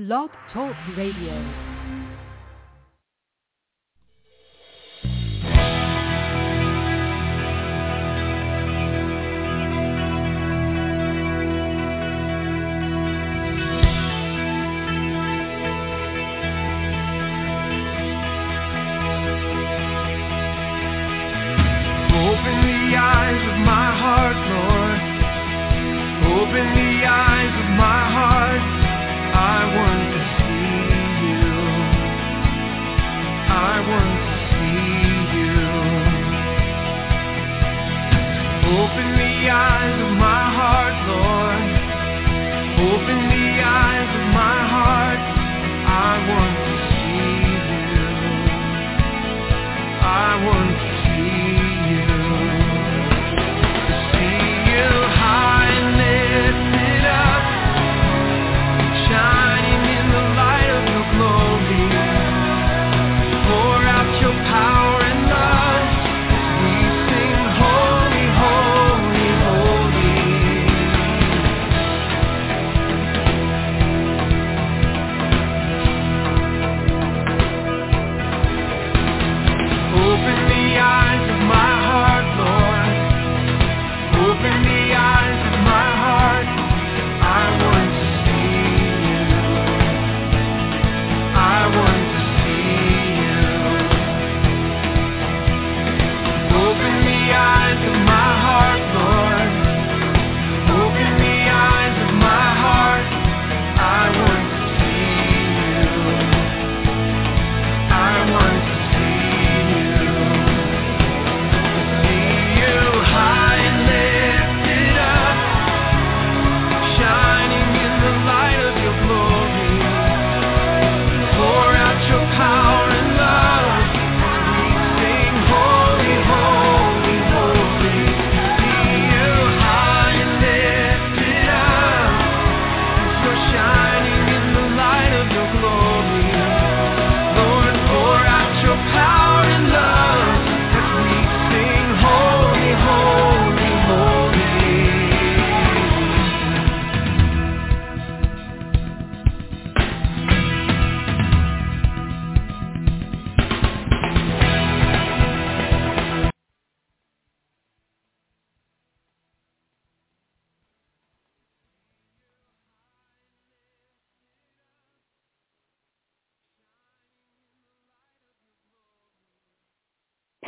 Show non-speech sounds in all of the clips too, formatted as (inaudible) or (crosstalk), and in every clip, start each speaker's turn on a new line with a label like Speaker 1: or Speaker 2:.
Speaker 1: Blog Talk Radio.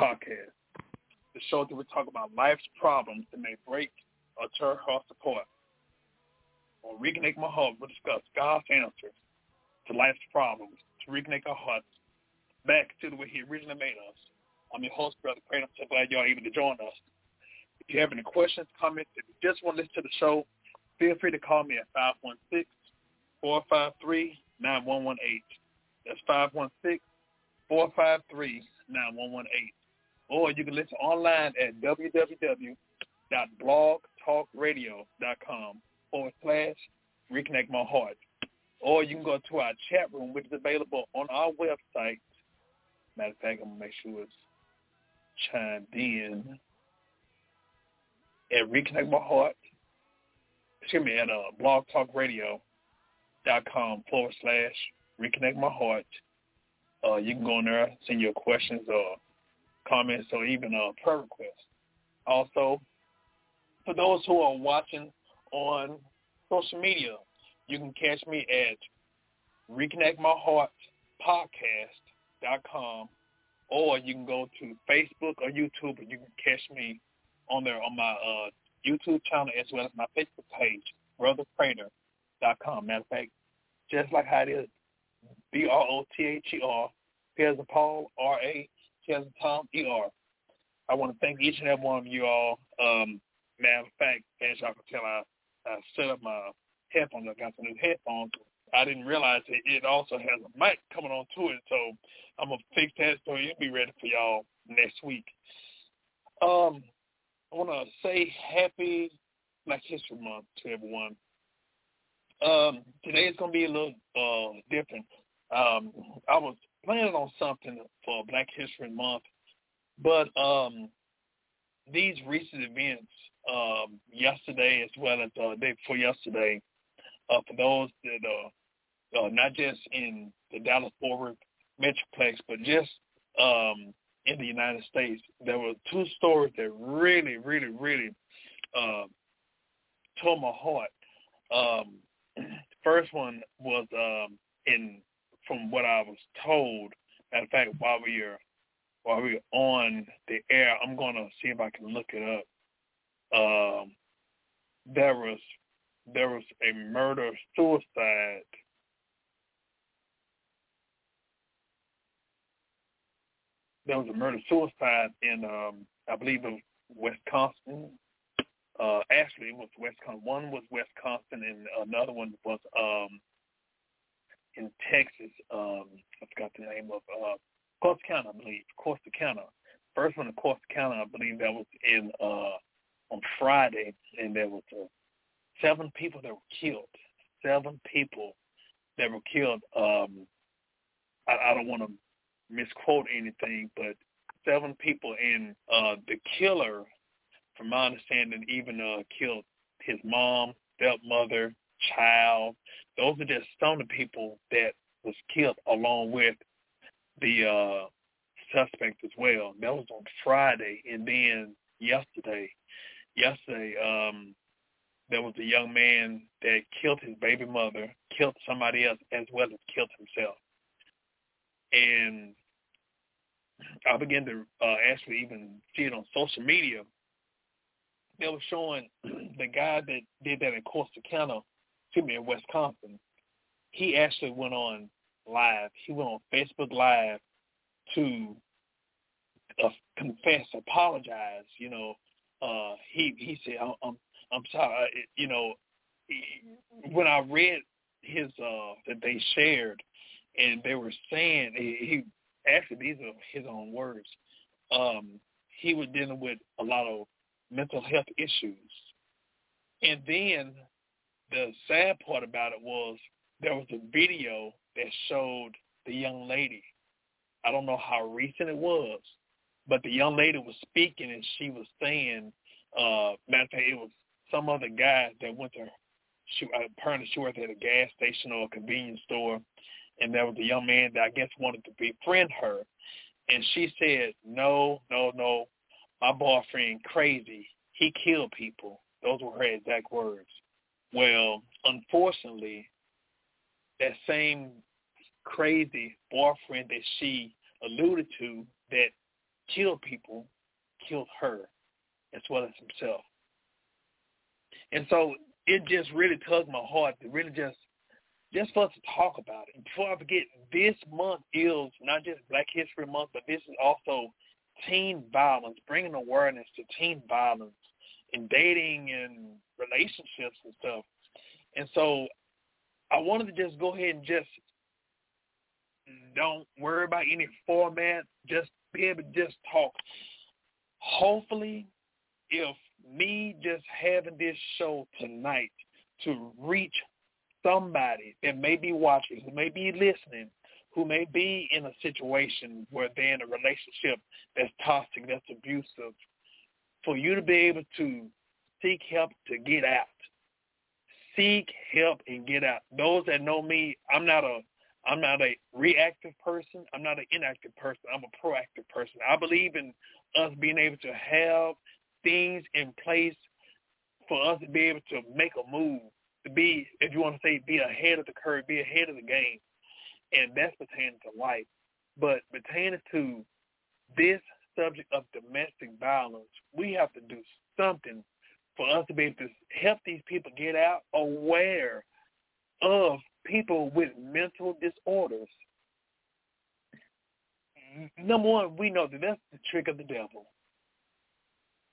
Speaker 2: Podcast, the show that we talk about life's problems that may break or tear our support. On Reconnect My Heart, we'll discuss God's answers to life's problems to reconnect our hearts back to the way He originally made us. I'm your host, Brother Craig. I'm so glad y'all able to join us. If you have any questions, comments, if you just want to listen to the show, feel free to call me at 516-453-9118. That's 516-453-9118 or you can listen online at www.blogtalkradio.com forward slash reconnect my heart. Or you can go to our chat room, which is available on our website. Matter of fact, I'm going to make sure it's chimed in at reconnect my heart. Excuse me, at uh, blogtalkradio.com forward slash reconnect my heart. Uh, you can go in there, send your questions or comments or even a prayer request. Also, for those who are watching on social media, you can catch me at reconnectmyheartpodcast.com or you can go to Facebook or YouTube and you can catch me on there on my uh, YouTube channel as well as my Facebook page, brotherprater.com. Matter of fact, just like how it is, B-R-O-T-H-E-R, P as in Paul, R-A, In Tom, E-R. I want to thank each and every one of you all. Um, matter of fact, as y'all can tell, I, I set up my headphones. I got some new headphones. I didn't realize that it also has a mic coming onto it, so I'm gonna fix that so it'll be ready for y'all next week. Um, I want to say Happy Black History Month to everyone. Um, today is gonna be a little uh, different. Um, I was planning on something for Black History Month, but um, these recent events um, yesterday as well as uh, day before yesterday, uh, for those that uh, uh, not just in the Dallas Fort Worth Metroplex, but just um, in the United States. There were two stories that really, really, really uh, tore my heart. Um, (clears throat) first one was um, in, from what I was told. Matter of fact, while we are while we're on the air, I'm gonna see if I can look it up. Um, there was there was a murder suicide there was a murder suicide in um I believe it was Wisconsin. Uh actually it was Wisconsin. One was Wisconsin and another one was um in Texas. Um I forgot the name of uh Corsicana, I believe. Corsicana. First one in Corsicana, I believe that was in uh on Friday and there was uh, seven people that were killed. Seven people that were killed. Um I, I don't want to misquote anything, but seven people and uh the killer, from my understanding, even uh killed his mom, stepmother, child. Those are just some of the people that was killed along with the uh suspect as well. That was on Friday and then yesterday yesterday um there was a young man that killed his baby mother, killed somebody else as well as killed himself. And I began to uh, actually even see it on social media. They were showing (clears throat) the guy that did that in Corsicana, excuse me, in Wisconsin. He actually went on live. He went on Facebook Live to uh, confess, apologize. You know, uh, he he said, "I'm I'm, sorry." You know, when I read his uh that they shared, and they were saying he actually these are his own words. Um, he was dealing with a lot of mental health issues. And then the sad part about it was there was a video that showed the young lady. I don't know how recent it was, but the young lady was speaking and she was saying, uh, matter of fact, it was some other guy that went to, she, apparently she worked at a gas station or a convenience store and there was a young man that I guess wanted to befriend her, and she said, "No, no, no, my boyfriend crazy. He killed people." Those were her exact words. Well, unfortunately, that same crazy boyfriend that she alluded to that killed people killed her as well as himself. And so it just really tugged my heart to really just just for us to talk about it. And before I forget, this month is not just Black History Month, but this is also teen violence, bringing awareness to teen violence in dating and relationships and stuff. And so I wanted to just go ahead and just don't worry about any format. Just be able to just talk. Hopefully, if me just having this show tonight to reach somebody that may be watching, who may be listening, who may be in a situation where they're in a relationship that's toxic, that's abusive, for you to be able to seek help to get out. Seek help and get out. Those that know me, I'm not a I'm not a reactive person. I'm not an inactive person. I'm a proactive person. I believe in us being able to have things in place for us to be able to make a move to be, if you want to say, be ahead of the curve, be ahead of the game, and that's pertaining to life. But pertaining to this subject of domestic violence, we have to do something for us to be able to help these people get out aware of people with mental disorders. Number one, we know that that's the trick of the devil.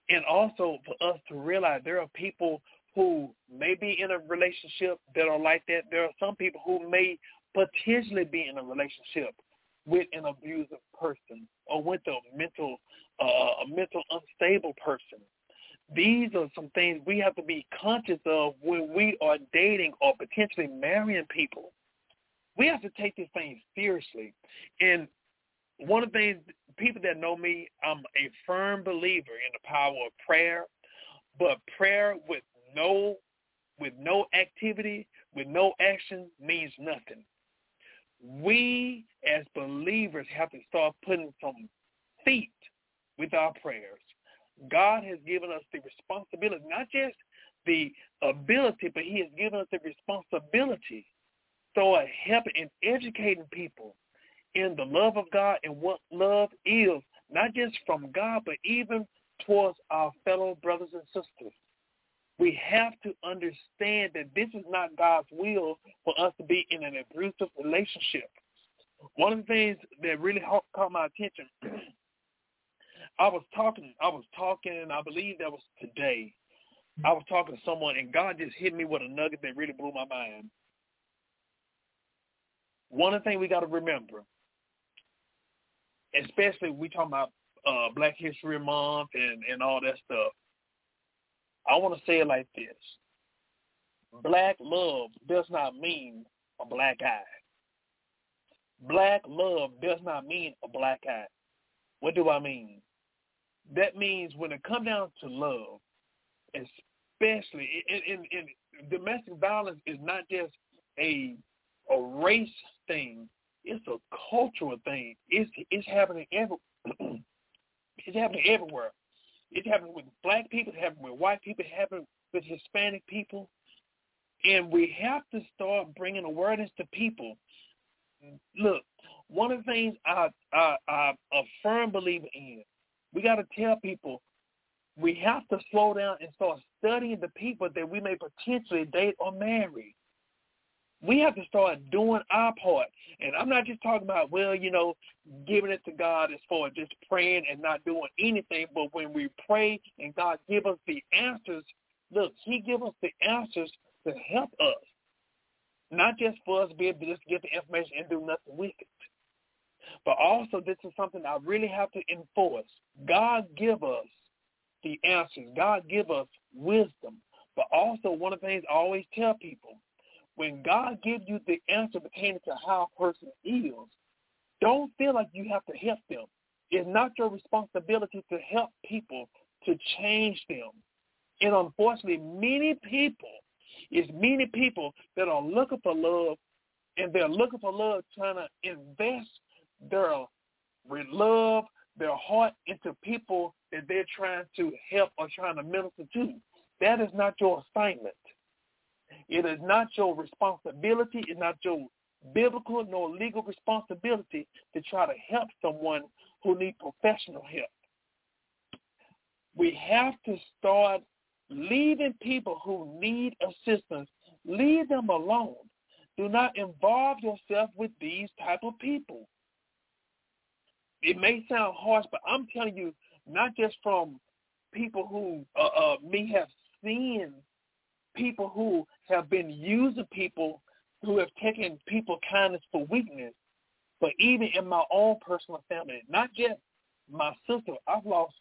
Speaker 2: And also for us to realize there are people who may be in a relationship that are like that. There are some people who may potentially be in a relationship with an abusive person or with a mental uh, a mental unstable person. These are some things we have to be conscious of when we are dating or potentially marrying people. We have to take these things seriously. And one of the things, people that know me, I'm a firm believer in the power of prayer, but prayer with no with no activity, with no action means nothing. We as believers have to start putting some feet with our prayers. God has given us the responsibility, not just the ability, but he has given us the responsibility start helping and educating people in the love of God and what love is, not just from God, but even towards our fellow brothers and sisters. We have to understand that this is not God's will for us to be in an abusive relationship. One of the things that really caught my attention, (clears throat) I was talking, I was talking, and I believe that was today. I was talking to someone, and God just hit me with a nugget that really blew my mind. One of the things we got to remember, especially we talking about uh, Black History Month and, and all that stuff, I want to say it like this. Uh-huh. Black love does not mean a black eye. Black love does not mean a black eye. What do I mean? That means when it comes down to love, especially in, in, in domestic violence is not just a a race thing. It's a cultural thing. It's it's happening every (clears throat) it's happening everywhere. It's happening with black people. It's happening with white people. It's happening with Hispanic people. And we have to start bringing awareness to people. Look, one of the things I, I, I'm a firm believer in, we got to tell people we have to slow down and start studying the people that we may potentially date or marry. We have to start doing our part. And I'm not just talking about, well, you know, giving it to God as far as just praying and not doing anything. But when we pray and God give us the answers, look, he give us the answers to help us. Not just for us to be able to just get the information and do nothing with it. But also this is something I really have to enforce. God give us the answers. God give us wisdom. But also one of the things I always tell people, when God gives you the answer pertaining to how a person is, don't feel like you have to help them. It's not your responsibility to help people to change them. And unfortunately, many people, it's many people that are looking for love, and they're looking for love trying to invest their love, their heart into people that they're trying to help or trying to minister to. That is not your assignment. It is not your responsibility. It's not your biblical nor legal responsibility to try to help someone who needs professional help. We have to start leaving people who need assistance. Leave them alone. Do not involve yourself with these type of people. It may sound harsh, but I'm telling you, not just from people who uh, uh, may have seen people who have been using people who have taken people kindness for weakness, but even in my own personal family, not just my sister, I've lost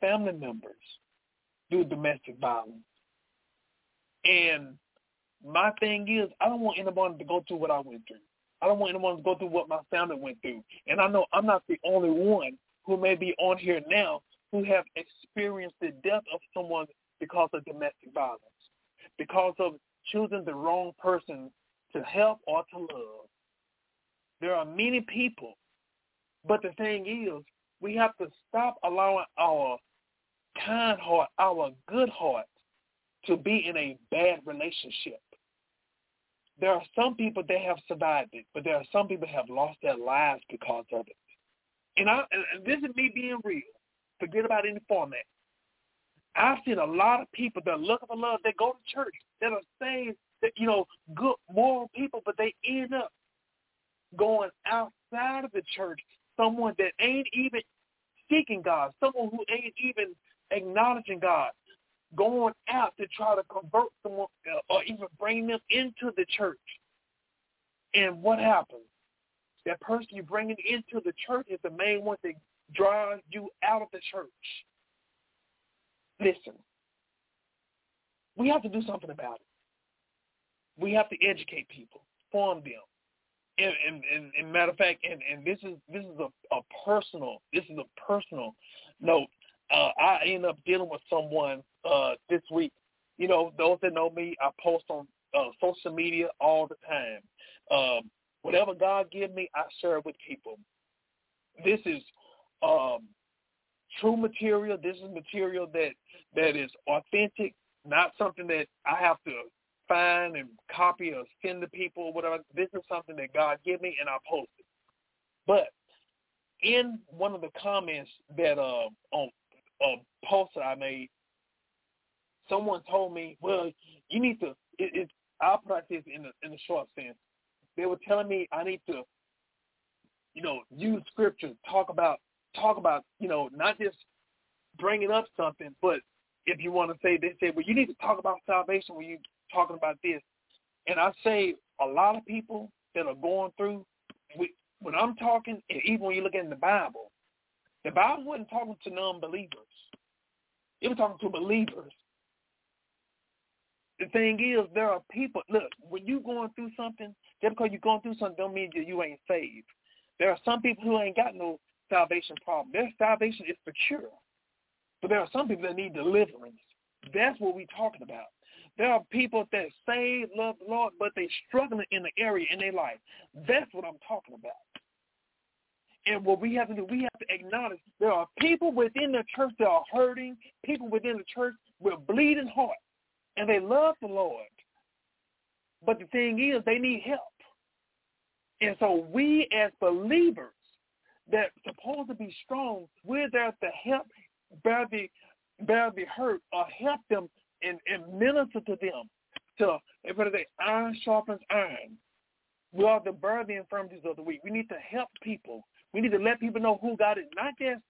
Speaker 2: family members due to domestic violence. And my thing is, I don't want anyone to go through what I went through. I don't want anyone to go through what my family went through. And I know I'm not the only one who may be on here now who have experienced the death of someone because of domestic violence, because of choosing the wrong person to help or to love. There are many people, but the thing is, we have to stop allowing our kind heart, our good heart, to be in a bad relationship. There are some people that have survived it, but there are some people have lost their lives because of it. And, I, and this is me being real. Forget about any format. I've seen a lot of people that looking for love. They go to church. That are saved. That you know, good moral people, but they end up going outside of the church. Someone that ain't even seeking God. Someone who ain't even acknowledging God. Going out to try to convert someone uh, or even bring them into the church. And what happens? That person you bring into the church is the main one that draws you out of the church. Listen, we have to do something about it. We have to educate people, form them. And, and, and, and matter of fact, and, and this is this is a, a personal this is a personal note. Uh, I end up dealing with someone uh, this week. You know, those that know me, I post on uh, social media all the time. Um, whatever God give me, I share with people. This is um, true material. This is material that that is authentic, not something that I have to find and copy or send to people or whatever. This is something that God gave me and I post it. But in one of the comments that uh, on a post that I made, someone told me, "Well, you need to." It, it, I'll put this in the in the short sense. They were telling me I need to, you know, use scripture, talk about talk about, you know, not just bringing up something, but if you want to say, they say, well, you need to talk about salvation when you're talking about this. And I say a lot of people that are going through, when I'm talking, and even when you look in the Bible, the Bible wasn't talking to non-believers. It was talking to believers. The thing is, there are people, look, when you're going through something, just because you're going through something don't mean that you ain't saved. There are some people who ain't got no salvation problem. Their salvation is secure. But there are some people that need deliverance. That's what we're talking about. There are people that say love the Lord, but they're struggling in the area in their life. That's what I'm talking about. And what we have to do, we have to acknowledge there are people within the church that are hurting, people within the church with bleeding heart, and they love the Lord. But the thing is, they need help. And so we as believers that supposed to be strong, we're there to help bear the bear the hurt or help them and, and minister to them. So if they iron sharpens iron. We are the bear the infirmities of the weak. We need to help people. We need to let people know who God is, not just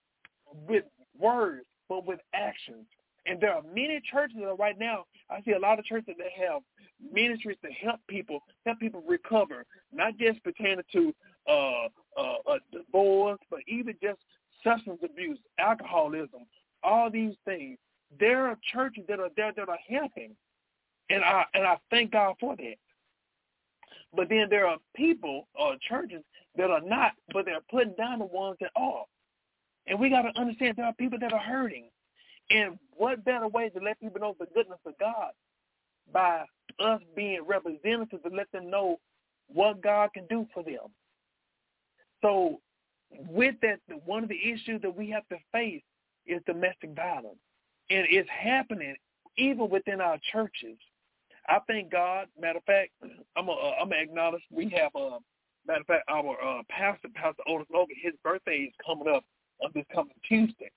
Speaker 2: with words, but with actions. And there are many churches that right now, I see a lot of churches that have ministries to help people, help people recover, not just pertaining to uh, uh, uh, divorce, but even just substance abuse, alcoholism, all these things. There are churches that are there that are helping, and I and I thank God for that. But then there are people or churches that are not, but they're putting down the ones that are. And we got to understand there are people that are hurting. And what better way to let people know the goodness of God by us being representatives to let them know what God can do for them. So with that, one of the issues that we have to face is domestic violence. And it's happening even within our churches. I thank God. Matter of fact, I'm going uh, acknowledge we have, uh, matter of fact, our uh, pastor, Pastor Otis Logan, his birthday is coming up on this coming Tuesday.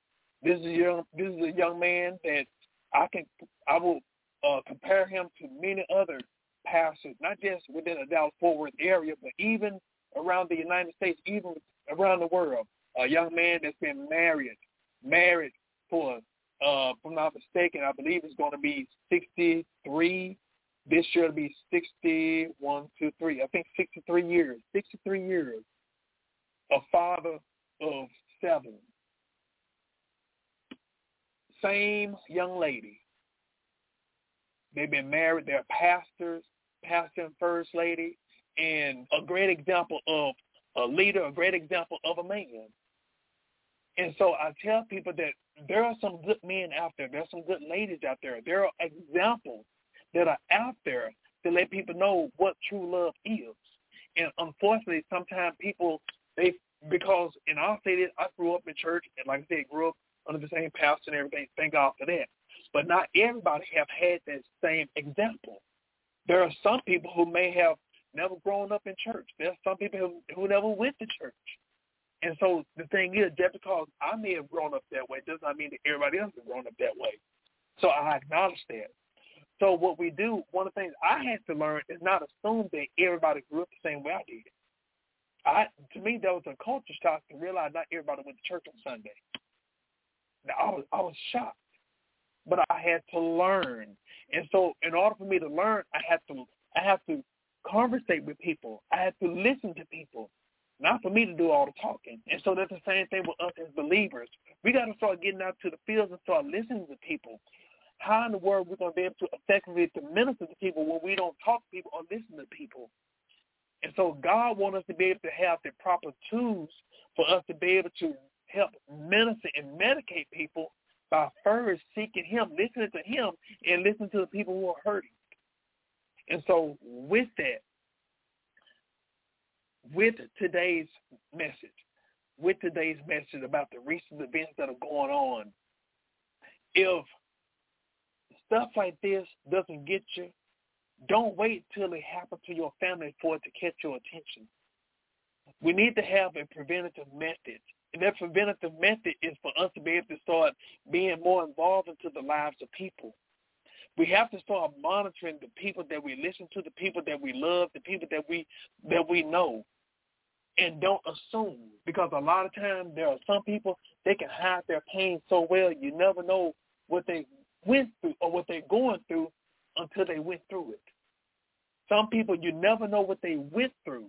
Speaker 2: This is a young, this is a young man that I can, I will uh, compare him to many other pastors, not just within the Dallas Fort Worth area, but even around the United States, even around the world. A young man that's been married, married for, uh, if I'm not mistaken, I believe it's going to be 63. This year it'll be 61, 2, 3. I think 63 years. 63 years. A father of seven. Same young lady. They've been married. They're pastors, pastor and first lady and a great example of a leader, a great example of a man. And so I tell people that there are some good men out there. There are some good ladies out there. There are examples that are out there to let people know what true love is. And unfortunately, sometimes people, they, because, and I'll say this, I grew up in church, and like I said, grew up under the same pastor and everything. Thank God for that. But not everybody have had that same example. There are some people who may have never grown up in church. There's some people who, who never went to church. And so the thing is, just because I may have grown up that way does not mean that everybody else has grown up that way. So I acknowledge that. So what we do, one of the things I had to learn is not assume that everybody grew up the same way I did. I to me that was a culture shock to realize not everybody went to church on Sunday. Now, I was I was shocked, but I had to learn, and so in order for me to learn, I had to I have to conversate with people. I had to listen to people, not for me to do all the talking. And so that's the same thing with us as believers. We got to start getting out to the fields and start listening to people. How in the world are we going to be able to effectively to minister to people when we don't talk to people or listen to people? And so God wants us to be able to have the proper tools for us to be able to help minister and medicate people by first seeking him, listening to him, and listening to the people who are hurting. And so with that, with today's message, with today's message about the recent events that are going on, if stuff like this doesn't get you, don't wait till it happens to your family for it to catch your attention. We need to have a preventative method. And that preventative method is for us to be able to start being more involved into the lives of people. We have to start monitoring the people that we listen to, the people that we love, the people that we that we know and don't assume because a lot of times there are some people they can hide their pain so well you never know what they went through or what they're going through until they went through it. Some people you never know what they went through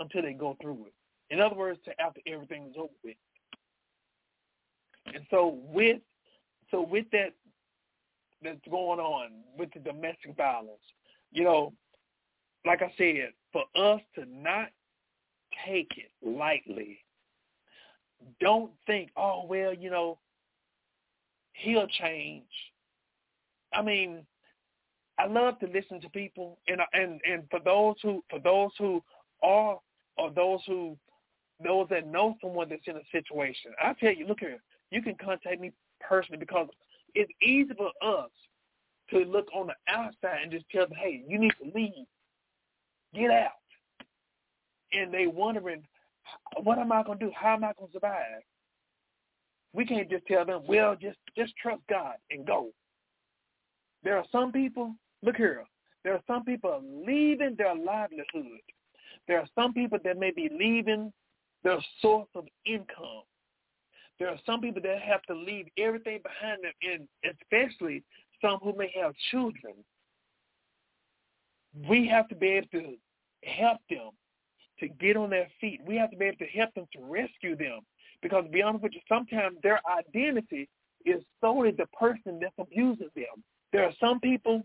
Speaker 2: until they go through it. In other words, to after everything is over with. And so with so with that that's going on with the domestic violence, you know, like I said, for us to not take it lightly. Don't think, oh well, you know, he'll change. I mean, I love to listen to people, and and and for those who for those who are or those who those that know someone that's in a situation, I tell you, look here, you can contact me personally because it's easy for us to look on the outside and just tell them, hey, you need to leave, get out and they wondering, what am I going to do? How am I going to survive? We can't just tell them, well, just just trust God and go. There are some people, look here, there are some people leaving their livelihood. There are some people that may be leaving their source of income. There are some people that have to leave everything behind them, and especially some who may have children. We have to be able to help them to get on their feet. We have to be able to help them to rescue them. Because to be honest with you, sometimes their identity is solely the person that's abusing them. There are some people,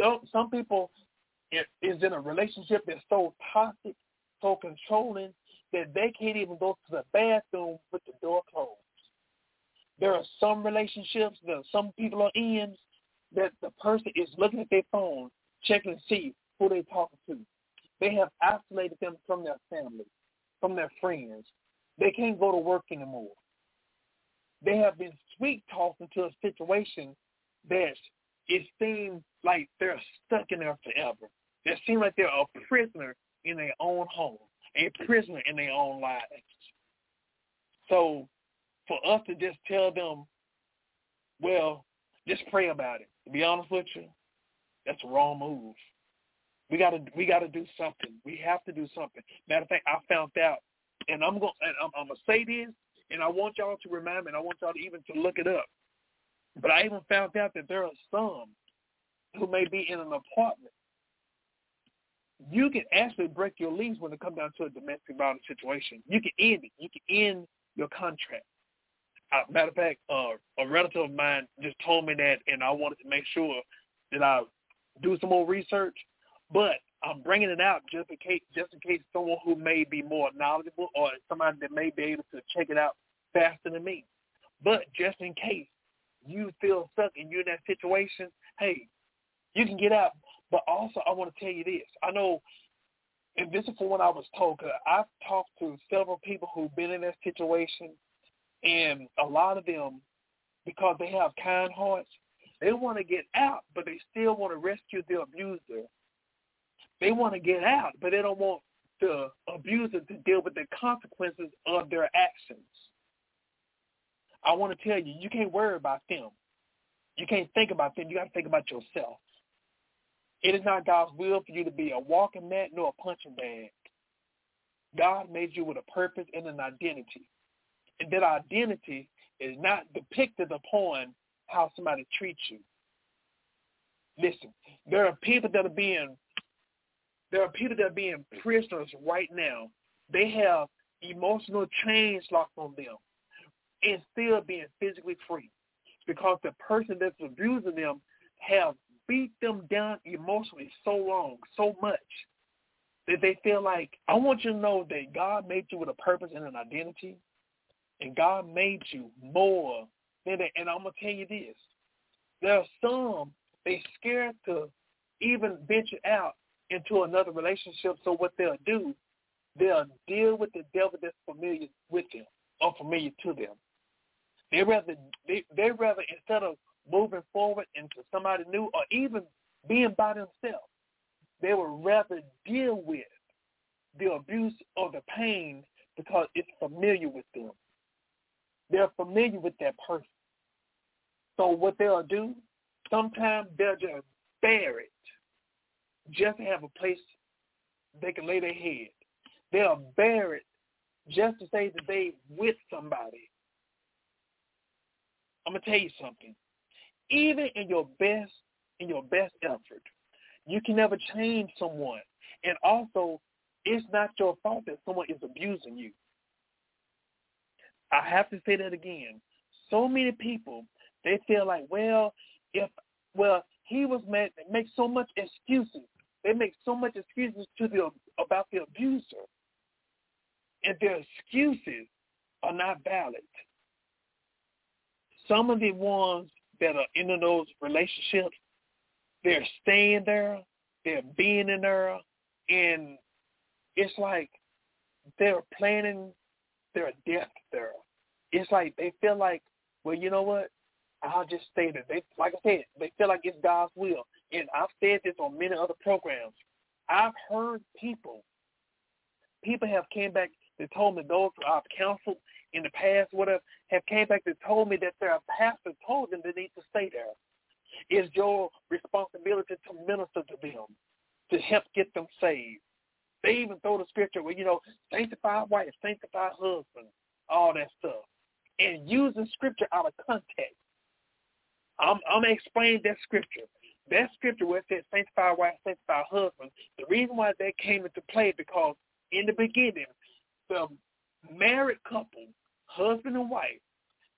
Speaker 2: some, some people is in a relationship that's so toxic, so controlling, that they can't even go to the bathroom with the door closed. There are some relationships that some people are in that the person is looking at their phone, checking to see who they're talking to. They have isolated them from their family, from their friends. They can't go to work anymore. They have been sweet talked into a situation that it seems like they're stuck in there forever. It seems like they're a prisoner in their own home, a prisoner in their own lives. So for us to just tell them, well, just pray about it. To be honest with you, that's a wrong move. We gotta we gotta do something. We have to do something. Matter of fact, I found out, and I'm gonna and I'm, I'm gonna say this, and I want y'all to remember, and I want y'all to even to look it up. But I even found out that there are some who may be in an apartment. You can actually break your lease when it comes down to a domestic violence situation. You can end it. You can end your contract. Uh, matter of fact, uh, a relative of mine just told me that, and I wanted to make sure that I do some more research. But I'm bringing it out just in case, just in case someone who may be more knowledgeable or somebody that may be able to check it out faster than me. But just in case you feel stuck and you're in that situation, hey, you can get out. But also, I want to tell you this. I know, and this is from what I was told, because I've talked to several people who've been in that situation, and a lot of them, because they have kind hearts, they want to get out, but they still want to rescue the abuser they want to get out, but they don't want the abuser to deal with the consequences of their actions. I want to tell you, you can't worry about them. You can't think about them. You got to think about yourself. It is not God's will for you to be a walking mat nor a punching bag. God made you with a purpose and an identity. And that identity is not depicted upon how somebody treats you. Listen, there are people that are being there are people that are being prisoners right now. They have emotional chains locked on them and still being physically free because the person that's abusing them have beat them down emotionally so long, so much that they feel like, I want you to know that God made you with a purpose and an identity and God made you more than that. And I'm going to tell you this. There are some, they scared to even venture out into another relationship. So what they'll do, they'll deal with the devil that's familiar with them or familiar to them. They rather they they rather instead of moving forward into somebody new or even being by themselves, they would rather deal with the abuse or the pain because it's familiar with them. They're familiar with that person. So what they'll do, sometimes they'll just bear it just to have a place they can lay their head. They'll bear it just to say that they with somebody. I'm gonna tell you something. Even in your best, in your best effort, you can never change someone. And also, it's not your fault that someone is abusing you. I have to say that again. So many people, they feel like, well, if well, he was mad, They make so much excuses. They make so much excuses to the about the abuser, and their excuses are not valid. Some of the ones that are in those relationships, they're staying there, they're being in there, and it's like they're planning their death there. It's like they feel like, well, you know what? I'll just stay there. They, like I said, they feel like it's God's will. And I've said this on many other programs. I've heard people, people have came back They told me those I've counseled in the past, whatever, have came back and told me that their pastor told them they need to stay there. It's your responsibility to minister to them, to help get them saved. They even throw the scripture where, you know, sanctify wife, sanctify husband, all that stuff. And using scripture out of context. I'm, I'm going that scripture. That scripture where it says sanctify wife, sanctify husband, the reason why that came into play because in the beginning, the married couple, husband and wife,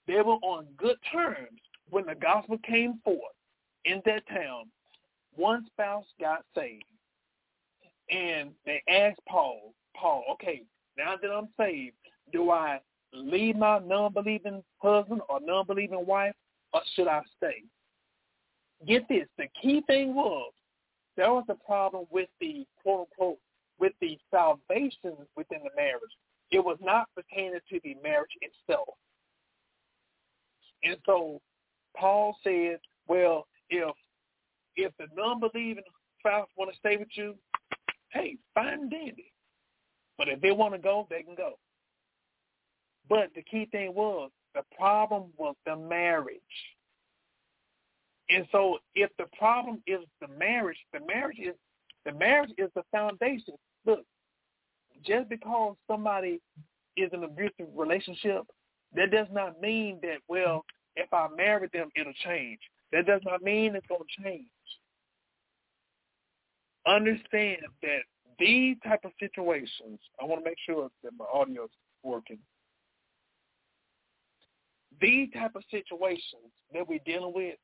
Speaker 2: they were on good terms when the gospel came forth in that town. One spouse got saved. And they asked Paul, Paul, okay, now that I'm saved, do I leave my non-believing husband or non-believing wife, or should I stay? Get this, the key thing was there was a problem with the quote unquote with the salvation within the marriage. It was not pertaining to the marriage itself. And so Paul said, well, if if the non-believing spouse want to stay with you, hey, fine and dandy. But if they want to go, they can go. But the key thing was the problem was the marriage. And so if the problem is the marriage, the marriage is the marriage is the foundation. Look, just because somebody is in an abusive relationship, that does not mean that well, if I marry them it'll change. That does not mean it's gonna change. Understand that these type of situations, I want to make sure that my audio is working these type of situations that we're dealing with,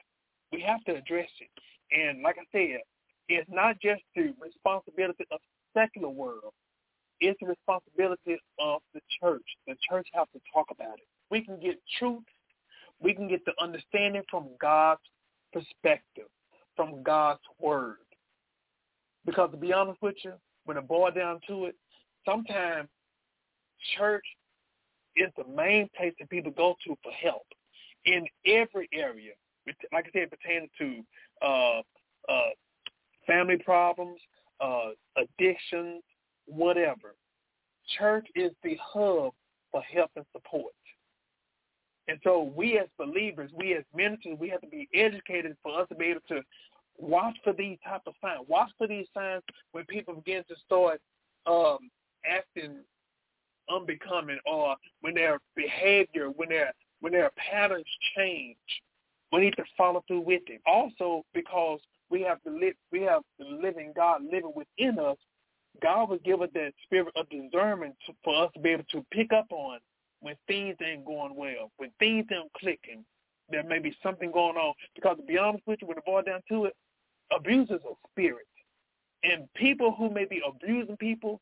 Speaker 2: we have to address it. And like I said, it's not just the responsibility of the secular world. It's the responsibility of the church. The church has to talk about it. We can get truth. We can get the understanding from God's perspective, from God's word. Because to be honest with you, when it boils down to it, sometimes church is the main place that people go to for help in every area. Like I said, pertaining to uh, uh, family problems, uh, addictions, whatever. Church is the hub for help and support. And so we as believers, we as ministers, we have to be educated for us to be able to watch for these type of signs. Watch for these signs when people begin to start um, acting unbecoming or when their behavior, when their when their patterns change, we need to follow through with it. Also because we have the live, we have the living God living within us, God will give us that spirit of discernment to, for us to be able to pick up on when things ain't going well, when things ain't clicking, there may be something going on. Because to be honest with you, when it boils down to it, abuse is a spirit. And people who may be abusing people,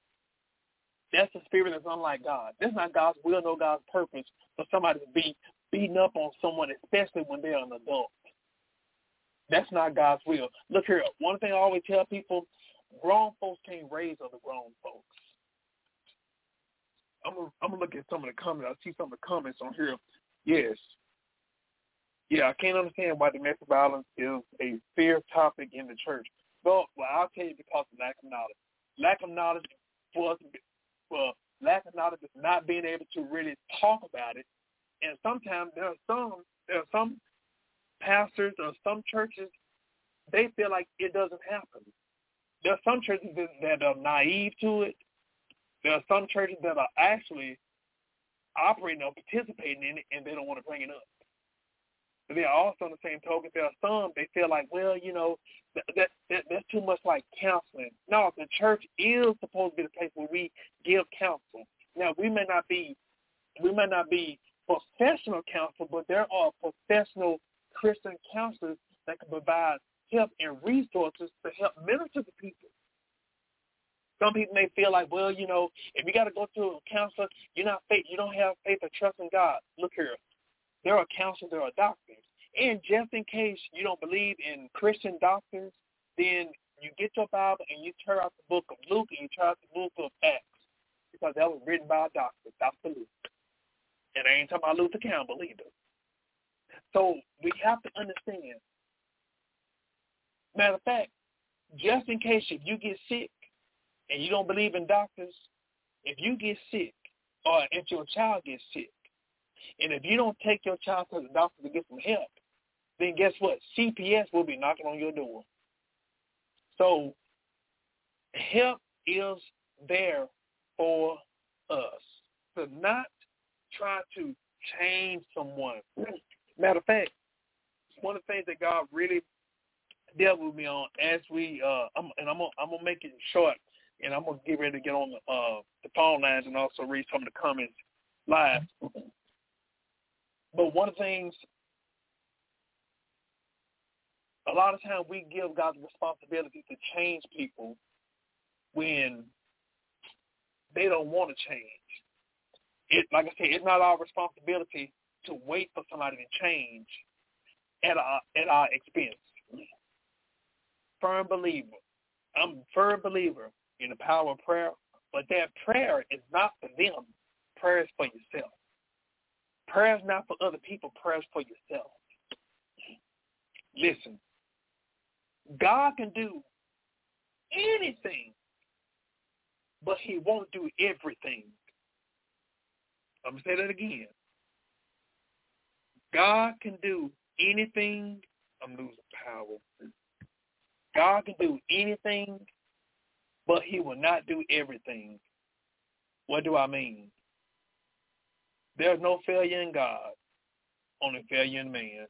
Speaker 2: that's a spirit that's unlike God. That's not God's will nor God's purpose for somebody to be beating up on someone, especially when they're an adult. That's not God's will. Look here, one thing I always tell people, grown folks can't raise other grown folks. I'm gonna, look at some of the comments. I see some of the comments on here. Yes. Yeah, I can't understand why domestic violence is a fair topic in the church. Well, well, I'll tell you because of lack of knowledge. Lack of knowledge for us, well, lack of knowledge is not being able to really talk about it. And sometimes there are some there are some pastors or some churches they feel like it doesn't happen. There are some churches that, are naive to it. There are some churches that are actually operating or participating in it and they don't want to bring it up. But are also on the same token, there are some they feel like, well, you know, that, that, that that's too much like counseling. No, the church is supposed to be the place where we give counsel. Now we may not be we may not be professional counsel, but there are professional Christian counselors that can provide help and resources to help minister to people. Some people may feel like, well, you know, if you got to go to a counselor, you're not faith, you don't have faith or trust in God. Look here, there are counselors, there are doctors, and just in case you don't believe in Christian doctors, then you get your Bible and you turn out the book of Luke and you turn out the book of Acts because that was written by a doctor, Dr. Luke. And I ain't talking about Luther Campbell either. So we have to understand. Matter of fact, just in case if you get sick and you don't believe in doctors, if you get sick or if your child gets sick, and if you don't take your child to the doctor to get some help, then guess what? CPS will be knocking on your door. So help is there for us. To not try to change someone. Matter of fact, one of the things that God really dealt with me on as we uh I'm, and I'm gonna, I'm gonna make it short and I'm gonna get ready to get on the uh the phone lines and also read some of the comments live. But one of the things a lot of times we give God the responsibility to change people when they don't want to change. It like I said, it's not our responsibility to wait for somebody to change at our at our expense. Firm believer. I'm a firm believer in the power of prayer, but that prayer is not for them. Prayer is for yourself. Prayer is not for other people. Prayer is for yourself. Listen, God can do anything, but he won't do everything. I'm going to say that again. God can do anything. I'm losing power. God can do anything, but he will not do everything. What do I mean? There's no failure in God, only failure in man.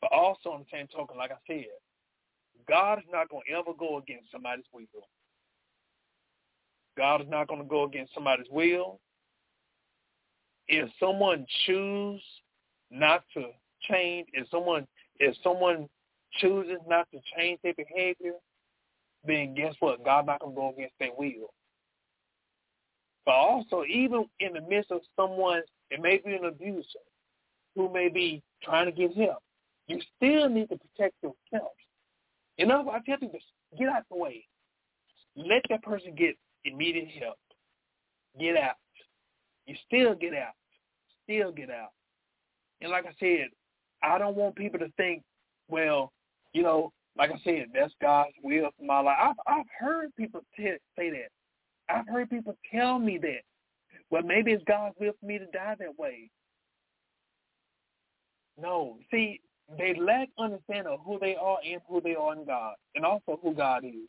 Speaker 2: But also on the same token, like I said, God is not going to ever go against somebody's will. God is not going to go against somebody's will. If someone choose not to change, if someone if someone chooses not to change their behavior, then guess what? God not to go against their will. But also, even in the midst of someone, it may be an abuser who may be trying to get help, you still need to protect yourself. In other words, I tell people, get out the way. Let that person get immediate help. Get out. You still get out. Still get out. And like I said, I don't want people to think, well, you know, like I said, that's God's will for my life. I've, I've heard people t- say that. I've heard people tell me that. Well, maybe it's God's will for me to die that way. No. See, they lack understanding of who they are and who they are in God, and also who God is.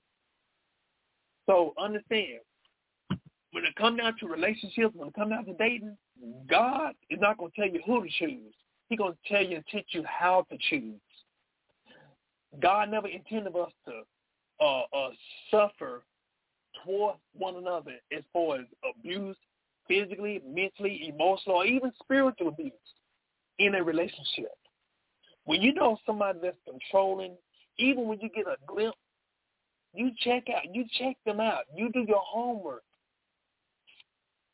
Speaker 2: So understand, when it comes down to relationships, when it comes down to dating, God is not going to tell you who to choose. He's going to tell you and teach you how to choose. God never intended us to uh, uh, suffer toward one another as far as abuse, physically, mentally, emotional, or even spiritual abuse in a relationship. When you know somebody that's controlling, even when you get a glimpse, you check out, you check them out, you do your homework.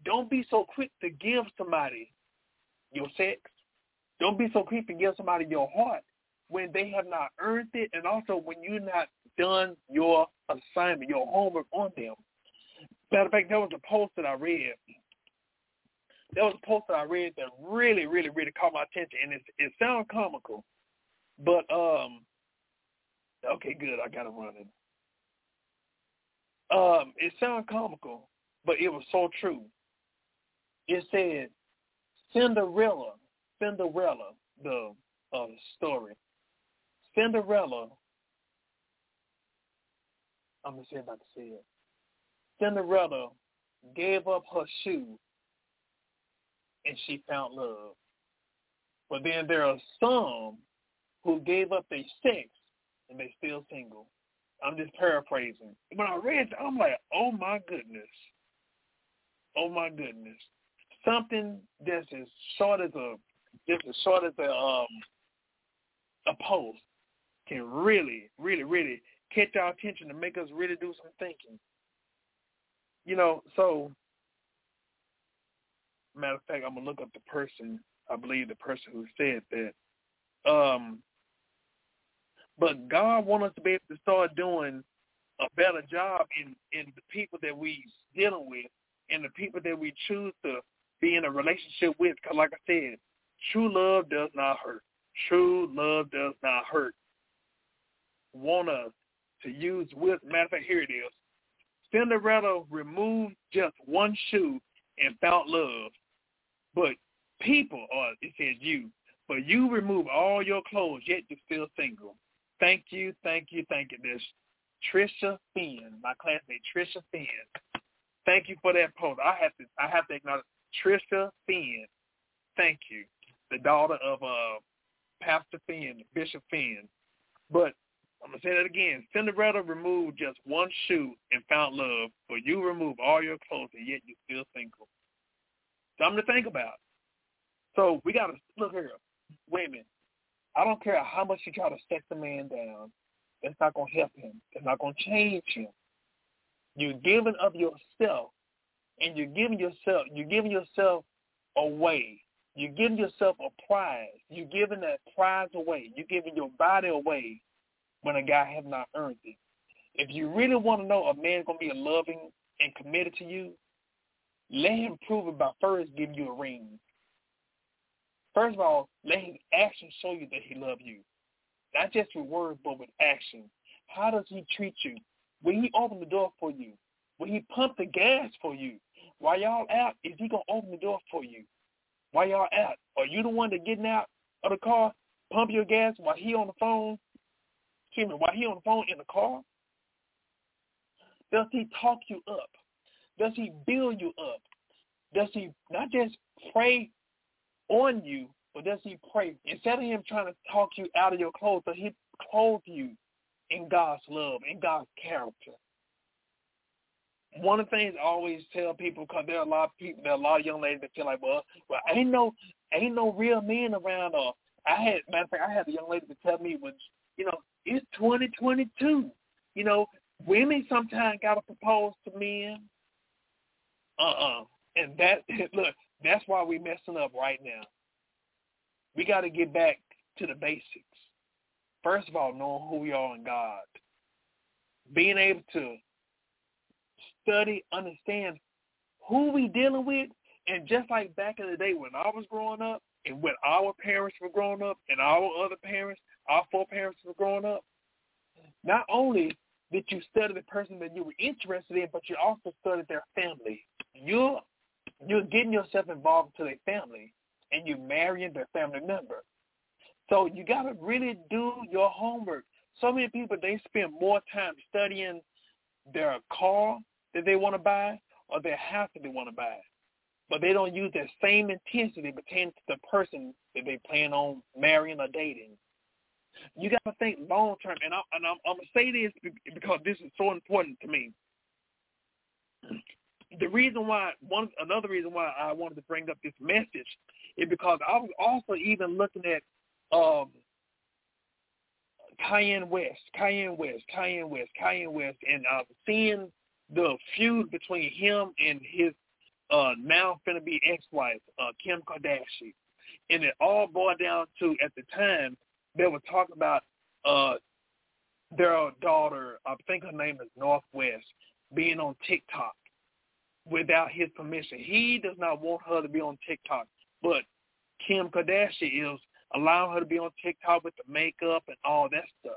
Speaker 2: Don't be so quick to give somebody your sex. Don't be so quick to give somebody your heart when they have not earned it, and also when you're not done your assignment, your homework on them. Matter of fact, there was a post that I read. There was a post that I read that really, really, really caught my attention, and it it sounds comical, but um, okay, good, I got it running. Um, it sounds comical, but it was so true. It said Cinderella, Cinderella, the uh, story. Cinderella, I'm gonna see if I can see it. Cinderella gave up her shoe and she found love. But then there are some who gave up their sex and they still single. I'm just paraphrasing. When I read that, I'm like, oh my goodness. Oh my goodness. Something that's as short as a just as short as a um a post can really, really, really catch our attention and make us really do some thinking. You know, so matter of fact, I'm gonna look up the person. I believe the person who said that. Um, but God wants us to be able to start doing a better job in in the people that we dealing with and the people that we choose to be in a relationship with. Because, like I said, true love does not hurt. True love does not hurt. Want us to use with, Matter of fact, here it is. Cinderella removed just one shoe and found love. But people, or it says you, but you remove all your clothes, yet you're still single. Thank you, thank you, thank you. This Trisha Finn, my classmate Trisha Finn. Thank you for that post. I have to I have to acknowledge Trisha Finn. Thank you. The daughter of uh Pastor Finn, Bishop Finn. But I'm gonna say that again. Cinderella removed just one shoe and found love, but you remove all your clothes and yet you're still single. Something to think about. So we gotta look here. Minute. I don't care how much you try to set the man down. It's not gonna help him. It's not gonna change him. You're giving of yourself, and you're giving yourself. You're giving yourself away. You're giving yourself a prize. You're giving that prize away. You're giving your body away when a guy has not earned it. If you really want to know a man's gonna be loving and committed to you, let him prove it by first giving you a ring. First of all, let his actions show you that he loves you. Not just with words, but with action. How does he treat you? Will he open the door for you? Will he pump the gas for you? While y'all out, is he going to open the door for you? While y'all out, are you the one that getting out of the car, pump your gas while he on the phone? Excuse me, while he on the phone in the car? Does he talk you up? Does he build you up? Does he not just pray on you, but does he pray? Instead of him trying to talk you out of your clothes, does he clothe you in God's love, in God's character? One of the things I always tell people, because there are a lot of people, there are a lot of young ladies that feel like, well, well, ain't no, ain't no real men around. Or I had, matter of fact, I had a young lady to tell me, when, you know, it's 2022. You know, women sometimes got to propose to men. Uh-uh. And that, (laughs) look, that's why we're messing up right now. We got to get back to the basics. First of all, knowing who we are in God. Being able to study, understand who we dealing with. And just like back in the day when I was growing up and when our parents were growing up and our other parents, our foreparents were growing up, not only did you study the person that you were interested in, but you also studied their family. You're you're getting yourself involved into their family and you're marrying their family member. So you got to really do your homework. So many people, they spend more time studying their car that they want to buy or their house that they want to buy. But they don't use that same intensity pertaining to the person that they plan on marrying or dating. You got to think long term, and, I, and I'm, I'm to say this because this is so important to me the reason why one another reason why I wanted to bring up this message is because I was also even looking at um Kanye West, Kanye West, Kanye West, Kanye West, and uh, seeing the feud between him and his uh, now finna be ex-wife, uh, Kim Kardashian, and it all boiled down to at the time that were talking about uh their daughter, I think her name is North West, being on TikTok without his permission. He does not want her to be on TikTok, but Kim Kardashian is allowing her to be on TikTok with the makeup and all that stuff.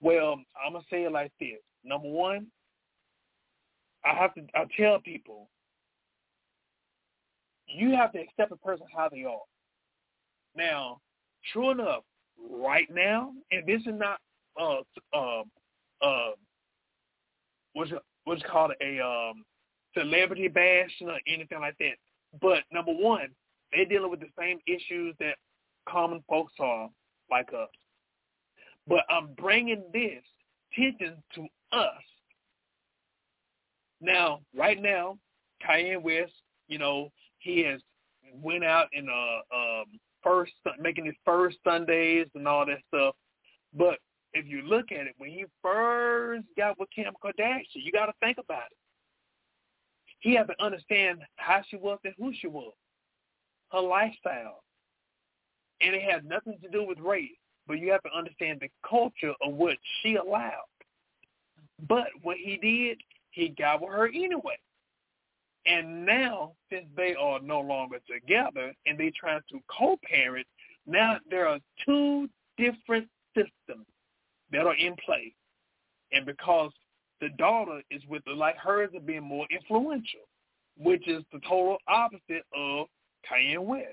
Speaker 2: Well, I'm gonna say it like this. Number one, I have to I tell people you have to accept a person how they are. Now, true enough, right now, and this is not uh uh uh what's what's called a um celebrity bash or anything like that. But number one, they're dealing with the same issues that common folks are like us. But I'm bringing this attention to us. Now, right now, Kanye West, you know, he has went out in uh um first making his first Sundays and all that stuff. But if you look at it, when he first got with Kim Kardashian, you got to think about it. He had to understand how she was and who she was, her lifestyle, and it had nothing to do with race. But you have to understand the culture of what she allowed. But what he did, he got with her anyway. And now, since they are no longer together and they trying to co-parent, now there are two different systems that are in play. And because the daughter is with the, like hers are being more influential, which is the total opposite of Kanye West.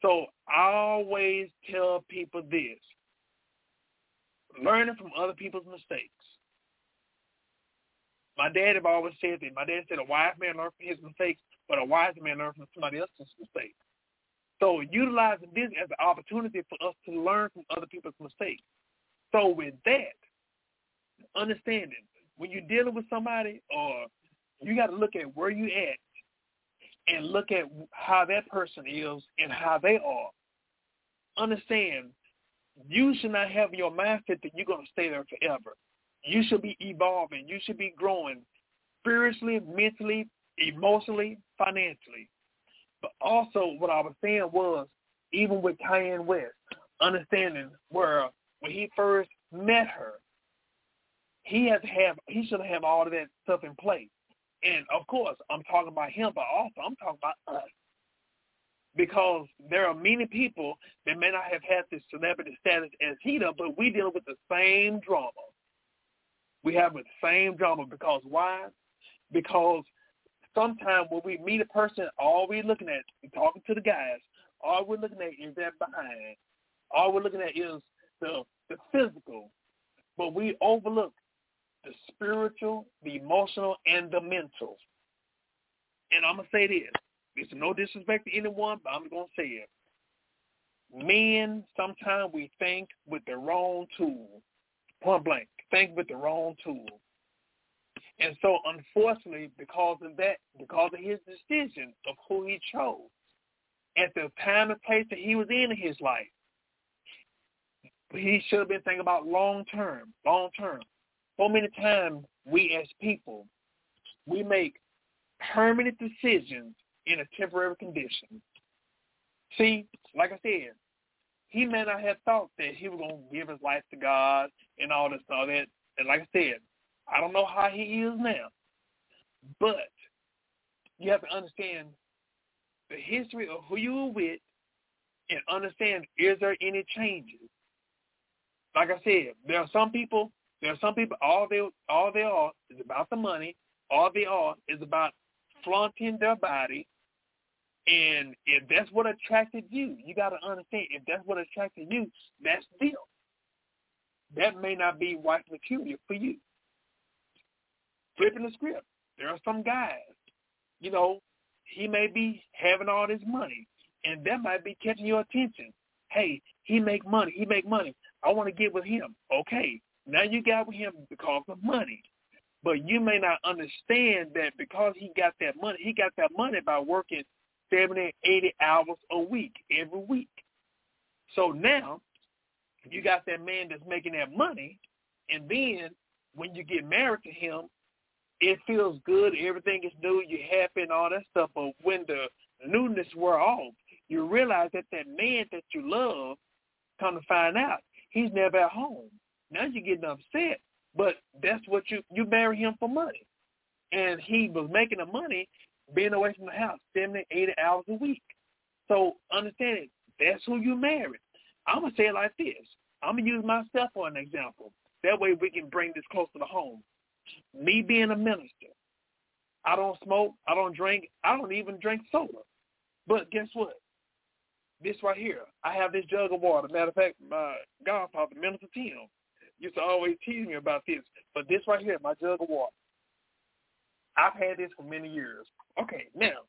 Speaker 2: So I always tell people this. Learning from other people's mistakes. My dad have always said that. My dad said a wise man learns from his mistakes, but a wise man learns from somebody else's mistakes. So utilizing this as an opportunity for us to learn from other people's mistakes. So with that, understanding when you're dealing with somebody or you got to look at where you at and look at how that person is and how they are. Understand, you should not have your mindset that you're going to stay there forever. You should be evolving. You should be growing spiritually, mentally, emotionally, financially. But also what I was saying was, even with Kanye West, understanding where when he first met her, he has to have he should have all of that stuff in place. And of course, I'm talking about him, but also I'm talking about us. Because there are many people that may not have had this celebrity status as he does, but we deal with the same drama. We have the same drama because why? Because sometimes when we meet a person, all we're looking at, talking to the guys, all we're looking at is that behind. All we're looking at is the the physical, but we overlook the spiritual, the emotional, and the mental. And I'm to say this. There's no disrespect to anyone, but I'm to say it. Men, sometimes we think with the wrong tool. Point blank. Think with the wrong tool. And so, unfortunately, because of that, because of his decision of who he chose, at the time and place that he was in his life, he should have been thinking about long term, long term. So many times we as people, we make permanent decisions in a temporary condition. See, like I said, he may not have thought that he was going to give his life to God and all this and all that. And like I said, I don't know how he is now. But you have to understand the history of who you were with and understand is there any changes? Like I said, there are some people there are some people all they all they are is about the money. All they are is about flaunting their body. And if that's what attracted you, you got to understand. If that's what attracted you, that's the deal. That may not be white peculiar for you. Flipping the script, there are some guys, you know, he may be having all this money, and that might be catching your attention. Hey, he make money. He make money. I want to get with him. Okay, now you got with him because of money. But you may not understand that because he got that money, he got that money by working 70, 80 hours a week, every week. So now you got that man that's making that money, and then when you get married to him, it feels good, everything is new, you're happy and all that stuff. But when the newness wear off, you realize that that man that you love Come to find out, he's never at home. Now you're getting upset, but that's what you you marry him for money, and he was making the money being away from the house 70, 80 hours a week. So understand it. That's who you married. I'm gonna say it like this. I'm gonna use myself for an example. That way we can bring this closer to home. Me being a minister, I don't smoke, I don't drink, I don't even drink soda. But guess what? This right here, I have this jug of water. Matter of fact, my godfather, Minister Tim, used to always tease me about this. But this right here, my jug of water. I've had this for many years. Okay, now,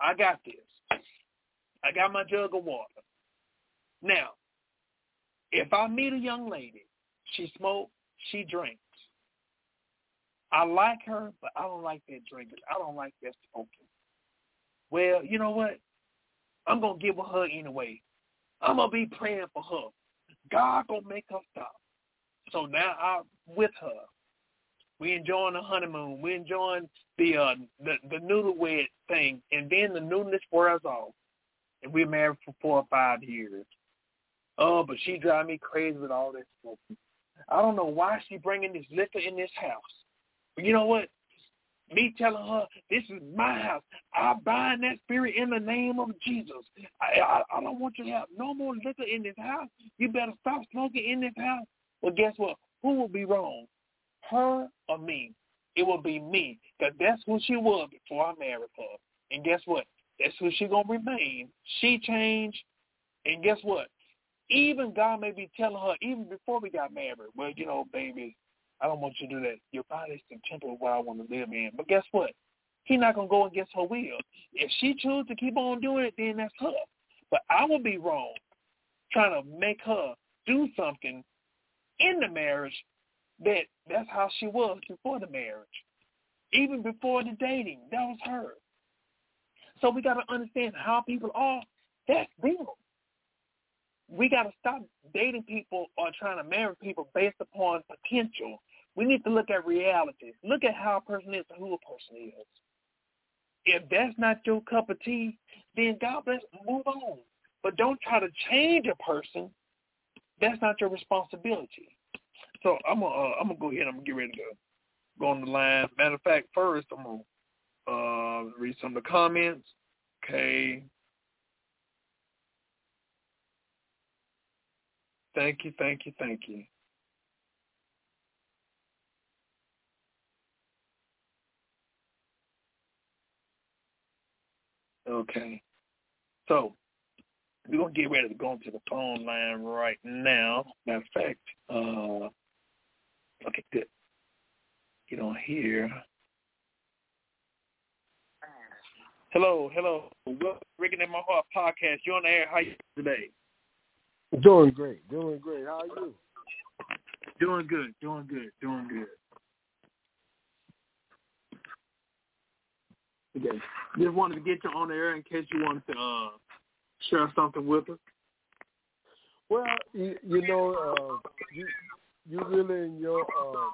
Speaker 2: I got this. I got my jug of water. Now, if I meet a young lady, she smokes, she drinks. I like her, but I don't like that drinking. I don't like that smoking. Well, you know what? I'm gonna give her her anyway. I'm gonna be praying for her. God gonna make her stop. So now I'm with her. We enjoying the honeymoon. We enjoying the uh the the newlywed thing, and then the newness wears off, and we're married for four or five years. Oh, but she drive me crazy with all this smoking. I don't know why she bringing this liquor in this house. But you know what? Me telling her, this is my house. I bind that spirit in the name of Jesus. I, I, I don't want you to have no more liquor in this house. You better stop smoking in this house. Well, guess what? Who will be wrong? Her or me? It will be me. Because that's who she was before I married her. And guess what? That's who she to remain. She changed. And guess what? Even God may be telling her, even before we got married, well, you know, baby, I don't want you to do that. Your body's the temple of what I want to live in. But guess what? He's not to go against her will. If she chooses to keep on doing it, then that's her. But I would be wrong trying to make her do something in the marriage that that's how she was before the marriage. Even before the dating, that was her. So we got to understand how people are. That's them we got to stop dating people or trying to marry people based upon potential. We need to look at reality. Look at how a person is and who a person is. If that's not your cup of tea, then God bless, move on. But don't try to change a person. That's not your responsibility. So I'm gonna uh, I'm gonna go ahead. I'm gonna get ready to go, go on the line. Matter of fact, first I'm gonna uh, read some of the comments. Okay, Thank you, thank you, thank you. Okay. So we're gonna get ready to go into the phone line right now. Matter of fact, uh okay, good. Get on here. Hello, hello. Welcome Reconnect My Heart podcast. You're on the air. How you today?
Speaker 3: Doing great, doing great. How are you?
Speaker 2: Doing good, doing good, doing good. Okay. Just wanted to get you on the air in case you wanted to uh, share something with us.
Speaker 3: Well, you, you know, uh, you you really in your uh,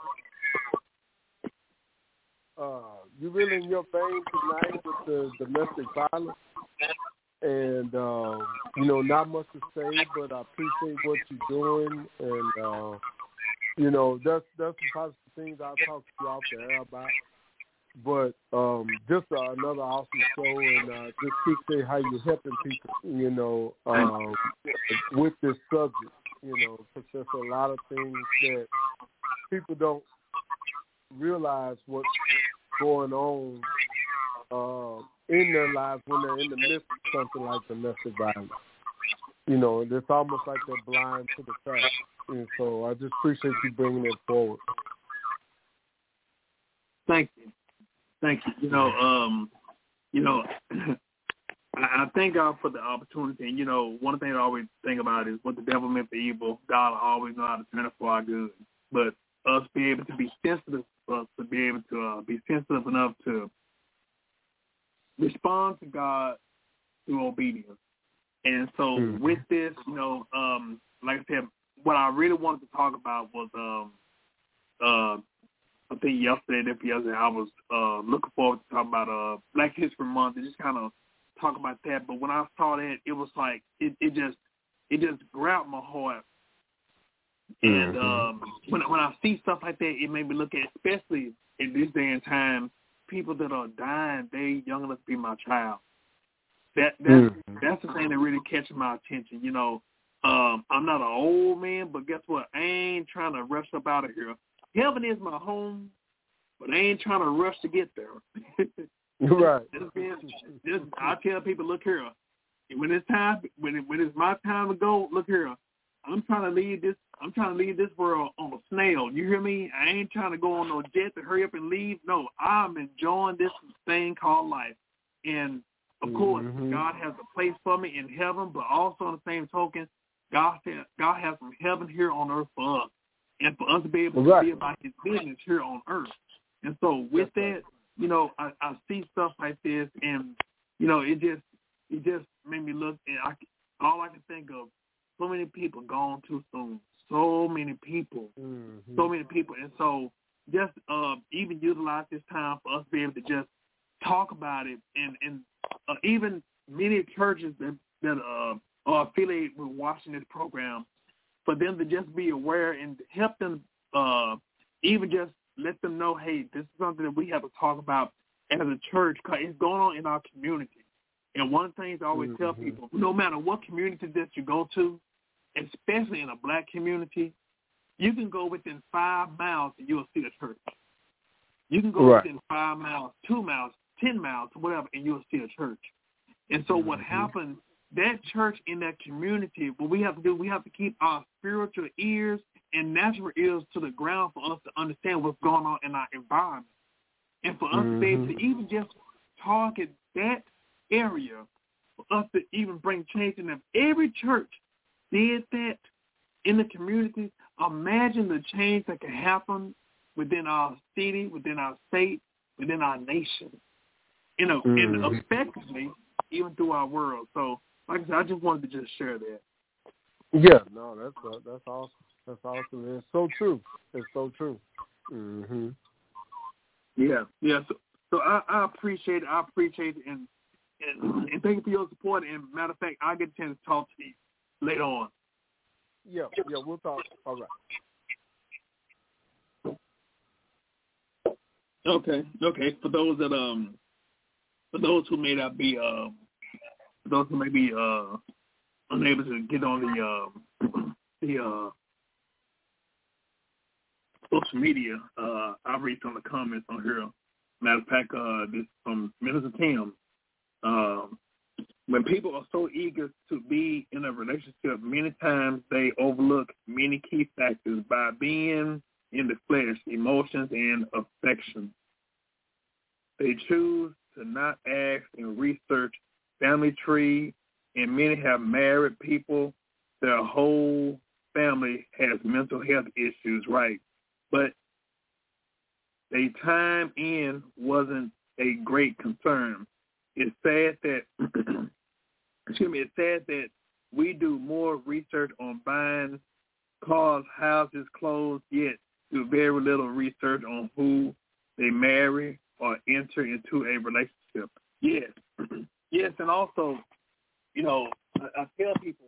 Speaker 3: uh, you really in your vein tonight with the domestic violence? And um, you know, not much to say, but I appreciate what you're doing, and uh, you know, that's that's some positive things I'll talk to you off the air about. But um, just uh, another awesome show, and uh, just appreciate how you're helping people, you know, um, with this subject, you know, there's a lot of things that people don't realize what's going on uh, in their lives when they're in the midst of something like domestic violence. You know, it's almost like they're blind to the fact. And so I just appreciate you bringing it forward.
Speaker 2: Thank you. Thank you. You know, um, you know, (clears throat) I, thank God for the opportunity. And, you know, one thing I always think about is what the devil meant for evil, God always know how to turn it for our good. But us be able to be sensitive, us to be able to uh, be sensitive enough to respond to God through obedience. And so mm-hmm. with this, you know, um, like I said, what I really wanted to talk about was um uh I think yesterday if yesterday I was uh looking forward to talk about uh Black History Month and just kinda talk about that. But when I saw that it was like it, it just it just grabbed my heart. And um, when when I see stuff like that, it made me look at, especially in this day and time, people that are dying, they young enough to be my child. That that's
Speaker 1: Mhm.
Speaker 2: that's the thing that really catches my attention. You know, um, I'm not an old man, but guess what? I ain't trying to rush up out of here. Heaven is my home, but I ain't trying to rush to get there. (laughs)
Speaker 1: right.
Speaker 2: Just being, just I tell people, look here, when it's time, when it, when it's my time to go, look here, I'm trying to leave this. I'm trying to leave this world on a snail. You hear me? I ain't trying to go on no jet to hurry up and leave. No, I'm enjoying this thing called life, and of course,
Speaker 1: Mhm.
Speaker 2: God has a place for me in heaven, but also on the same token, God said God has some heaven here on earth for us, and for us to be able to
Speaker 1: Right.
Speaker 2: be about His business here on earth. And so with
Speaker 1: That's
Speaker 2: that, you know, I, I see stuff like this, and you know, it just it just made me look, and I all I can think of, so many people gone too soon, so many people,
Speaker 1: Mhm.
Speaker 2: so many people, and so just uh, even utilize this time for us to be able to just talk about it, and and uh, even many churches that that uh, are affiliated with watching this program, for them to just be aware and help them, uh, even just let them know, hey, this is something that we have to talk about as a church because it's going on in our community. And one of the things I always tell
Speaker 1: Mhm.
Speaker 2: people, no matter what community that you go to, especially in a black community, you can go within five miles and you'll see a church. You can go
Speaker 1: Right.
Speaker 2: within five miles, two miles, ten miles, whatever, and you'll see a church. And so what
Speaker 1: Mhm.
Speaker 2: happens, that church in that community, what we have to do, we have to keep our spiritual ears and natural ears to the ground for us to understand what's going on in our environment. And for us to be able to
Speaker 1: Mhm.
Speaker 2: even just target that area, for us to even bring change in them. Every church did that in the community. Imagine the change that can happen within our city, within our state, within our nation, you know, and
Speaker 1: Mhm.
Speaker 2: effectively even through our world. So, like I said, I just wanted to just share that.
Speaker 1: Yeah, no, that's uh, that's awesome. That's awesome. It's so true. It's so true. Mhm.
Speaker 2: Yeah, yeah. So, so I, I appreciate it. I appreciate it, and, and and thank you for your support. And matter of fact, I get a chance to talk to you later on.
Speaker 1: Yeah, yeah, we'll talk. All right.
Speaker 2: Okay, okay. For those that um, for those who may not be um, for those who may be uh unable to get on the um the uh social media, uh, I read some of the comments on here. Matter of fact, uh, this from Minister Tim. Um, when people are so eager to be in a relationship, many times they overlook many key factors by being in the flesh, emotions, and affection. They choose to not ask and research family tree, and many have married people. Their whole family has mental health issues, right? But a time in wasn't a great concern. It's sad that, (clears throat) excuse me, it's sad that we do more research on buying cars, houses, clothes, yet do very little research on who they marry or enter into a relationship. Yes, (clears throat) yes, and also, you know, I, I tell people,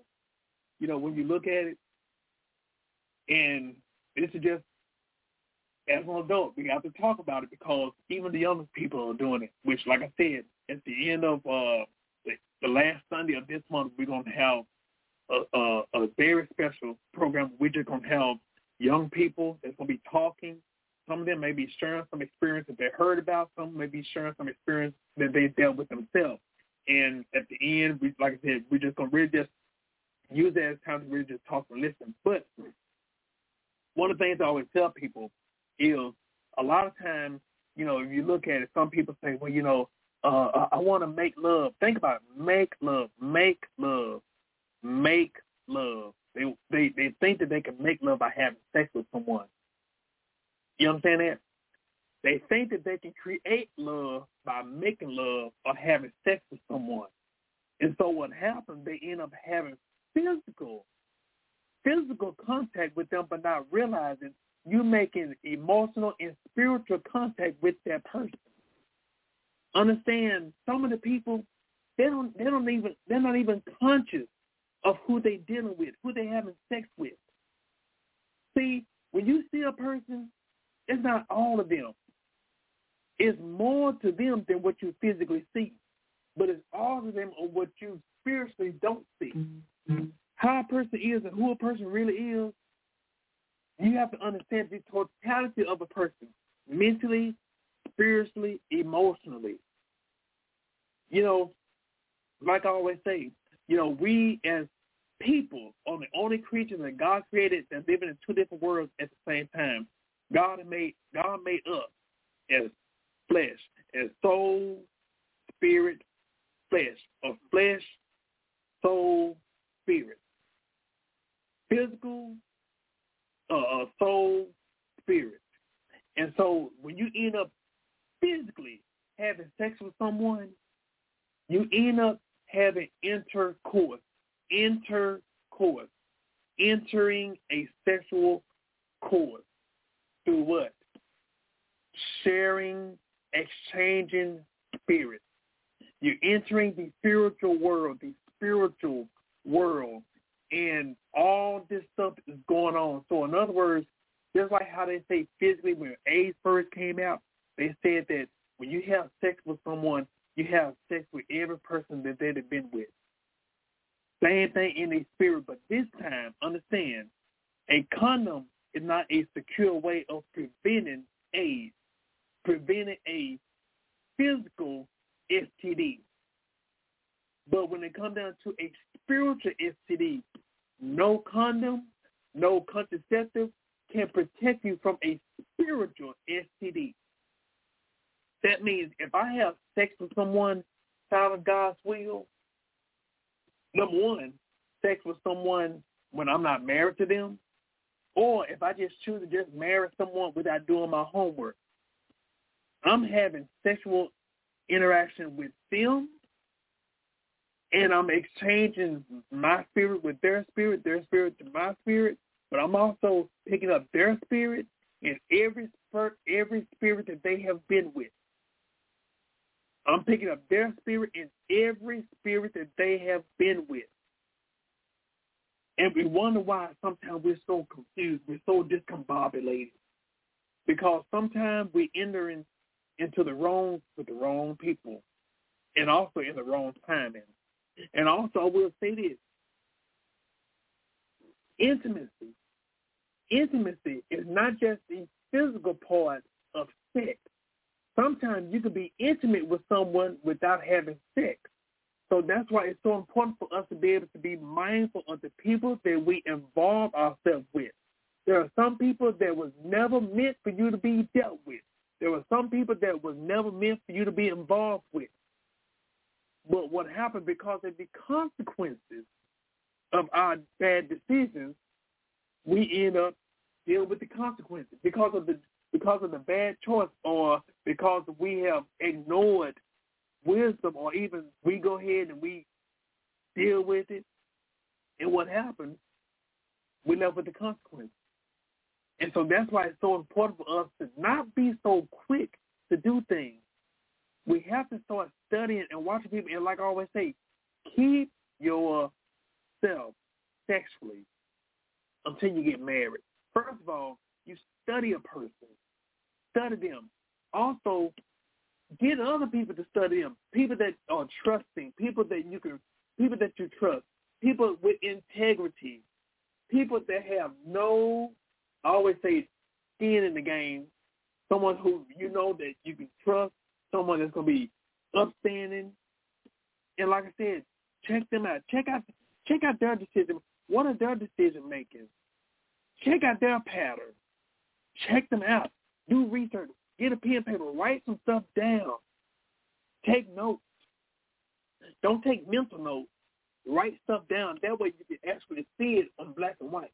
Speaker 2: you know, when you look at it, and this is just as an adult, we have to talk about it because even the younger people are doing it. Which, like I said, at the end of uh, the, the last Sunday of this month, we're gonna have a, a, a very special program. We're just gonna have young people that's gonna be talking. Some of them may be sharing some experience that they heard about. Some may be sharing some experience that they dealt with themselves. And at the end, we, like I said, we're just gonna really just use that as time to really just talk and listen. But one of the things I always tell people is a lot of times, you know, if you look at it, some people say, well, you know, uh, I, I want to make love. Think about it. Make love. Make love. Make love. They they they think that they can make love by having sex with someone. You understand that? They think that they can create love by making love or having sex with someone. And so what happens, they end up having physical, physical contact with them, but not realizing you making emotional and spiritual contact with that person. Understand some of the people they don't they don't even they're not even conscious of who they dealing with, who they having sex with. See, when you see a person, it's not all of them. It's more to them than what you physically see, but it's all of them of what you spiritually don't see. Mm-hmm. How a person is and who a person really is, you have to understand the totality of a person, mentally, spiritually, emotionally. You know, like I always say, you know, we as people are the only creatures that God created that live in two different worlds at the same time. God made God made us as flesh, as soul, spirit, flesh, or flesh, soul, spirit. Physical, uh, soul, spirit. And so when you end up physically having sex with someone, you end up having intercourse, intercourse, entering a sexual course through what? Sharing, exchanging spirits. You're entering the spiritual world, the spiritual world, and all this stuff is going on. So in other words, just like how they say physically when AIDS first came out, they said that when you have sex with someone, you have sex with every person that they've been with. Same thing in the spirit, but this time, understand, a condom is not a secure way of preventing AIDS, preventing a physical STD. But when it comes down to a spiritual STD, no condom, no contraceptive can protect you from a spiritual STD. That means if I have sex with someone out of God's will, number one, sex with someone when I'm not married to them, or if I just choose to just marry someone without doing my homework, I'm having sexual interaction with them and I'm exchanging my spirit with their spirit, their spirit to my spirit, but I'm also picking up their spirit and every spirit, every spirit that they have been with. I'm picking up their spirit in every spirit that they have been with. And we wonder why sometimes we're so confused, we're so discombobulated. Because sometimes we enter in, into the wrong with the wrong people and also in the wrong timing. And also I will say this. Intimacy. Intimacy is not just the physical part of sex sometimes you can be intimate with someone without having sex. So that's why it's so important for us to be able to be mindful of the people that we involve ourselves with. There are some people that was never meant for you to be dealt with. There were some people that was never meant for you to be involved with. But what happened because of the consequences of our bad decisions, we end up dealing with the consequences because of the because of the bad choice or because we have ignored wisdom or even we go ahead and we deal with it. And what happens, we left with the consequences. And so that's why it's so important for us to not be so quick to do things. We have to start studying and watching people. And like I always say, keep yourself sexually until you get married. First of all, you study a person study them. Also, get other people to study them. People that are trusting, people that you can, people that you trust, people with integrity, people that have no, I always say, skin in the game. Someone who you know that you can trust, someone that's going to be upstanding. And like I said, check them out. Check out, check out their decision. What are their decision making? Check out their pattern. Check them out. Do research. Get a pen and paper. Write some stuff down. Take notes. Don't take mental notes. Write stuff down. That way you can actually see it on black and white.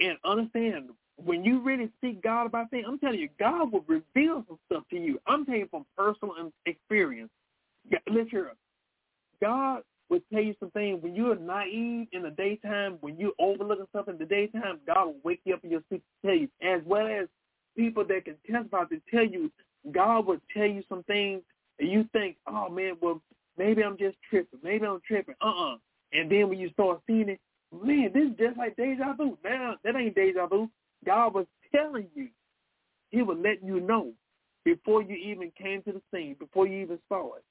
Speaker 2: And understand, when you really seek God about things, I'm telling you, God will reveal some stuff to you. I'm telling you from personal experience. Listen, God will tell you some things when you're naive in the daytime, when you're overlooking something in the daytime, God will wake you up in your sleep to tell you, as well as people that can testify to tell you, God will tell you some things and you think, oh man, well maybe I'm just tripping, maybe I'm tripping. Uh-uh. And then when you start seeing it, man, this is just like deja vu. Now that ain't deja vu. God was telling you. He was letting you know before you even came to the scene, before you even saw it.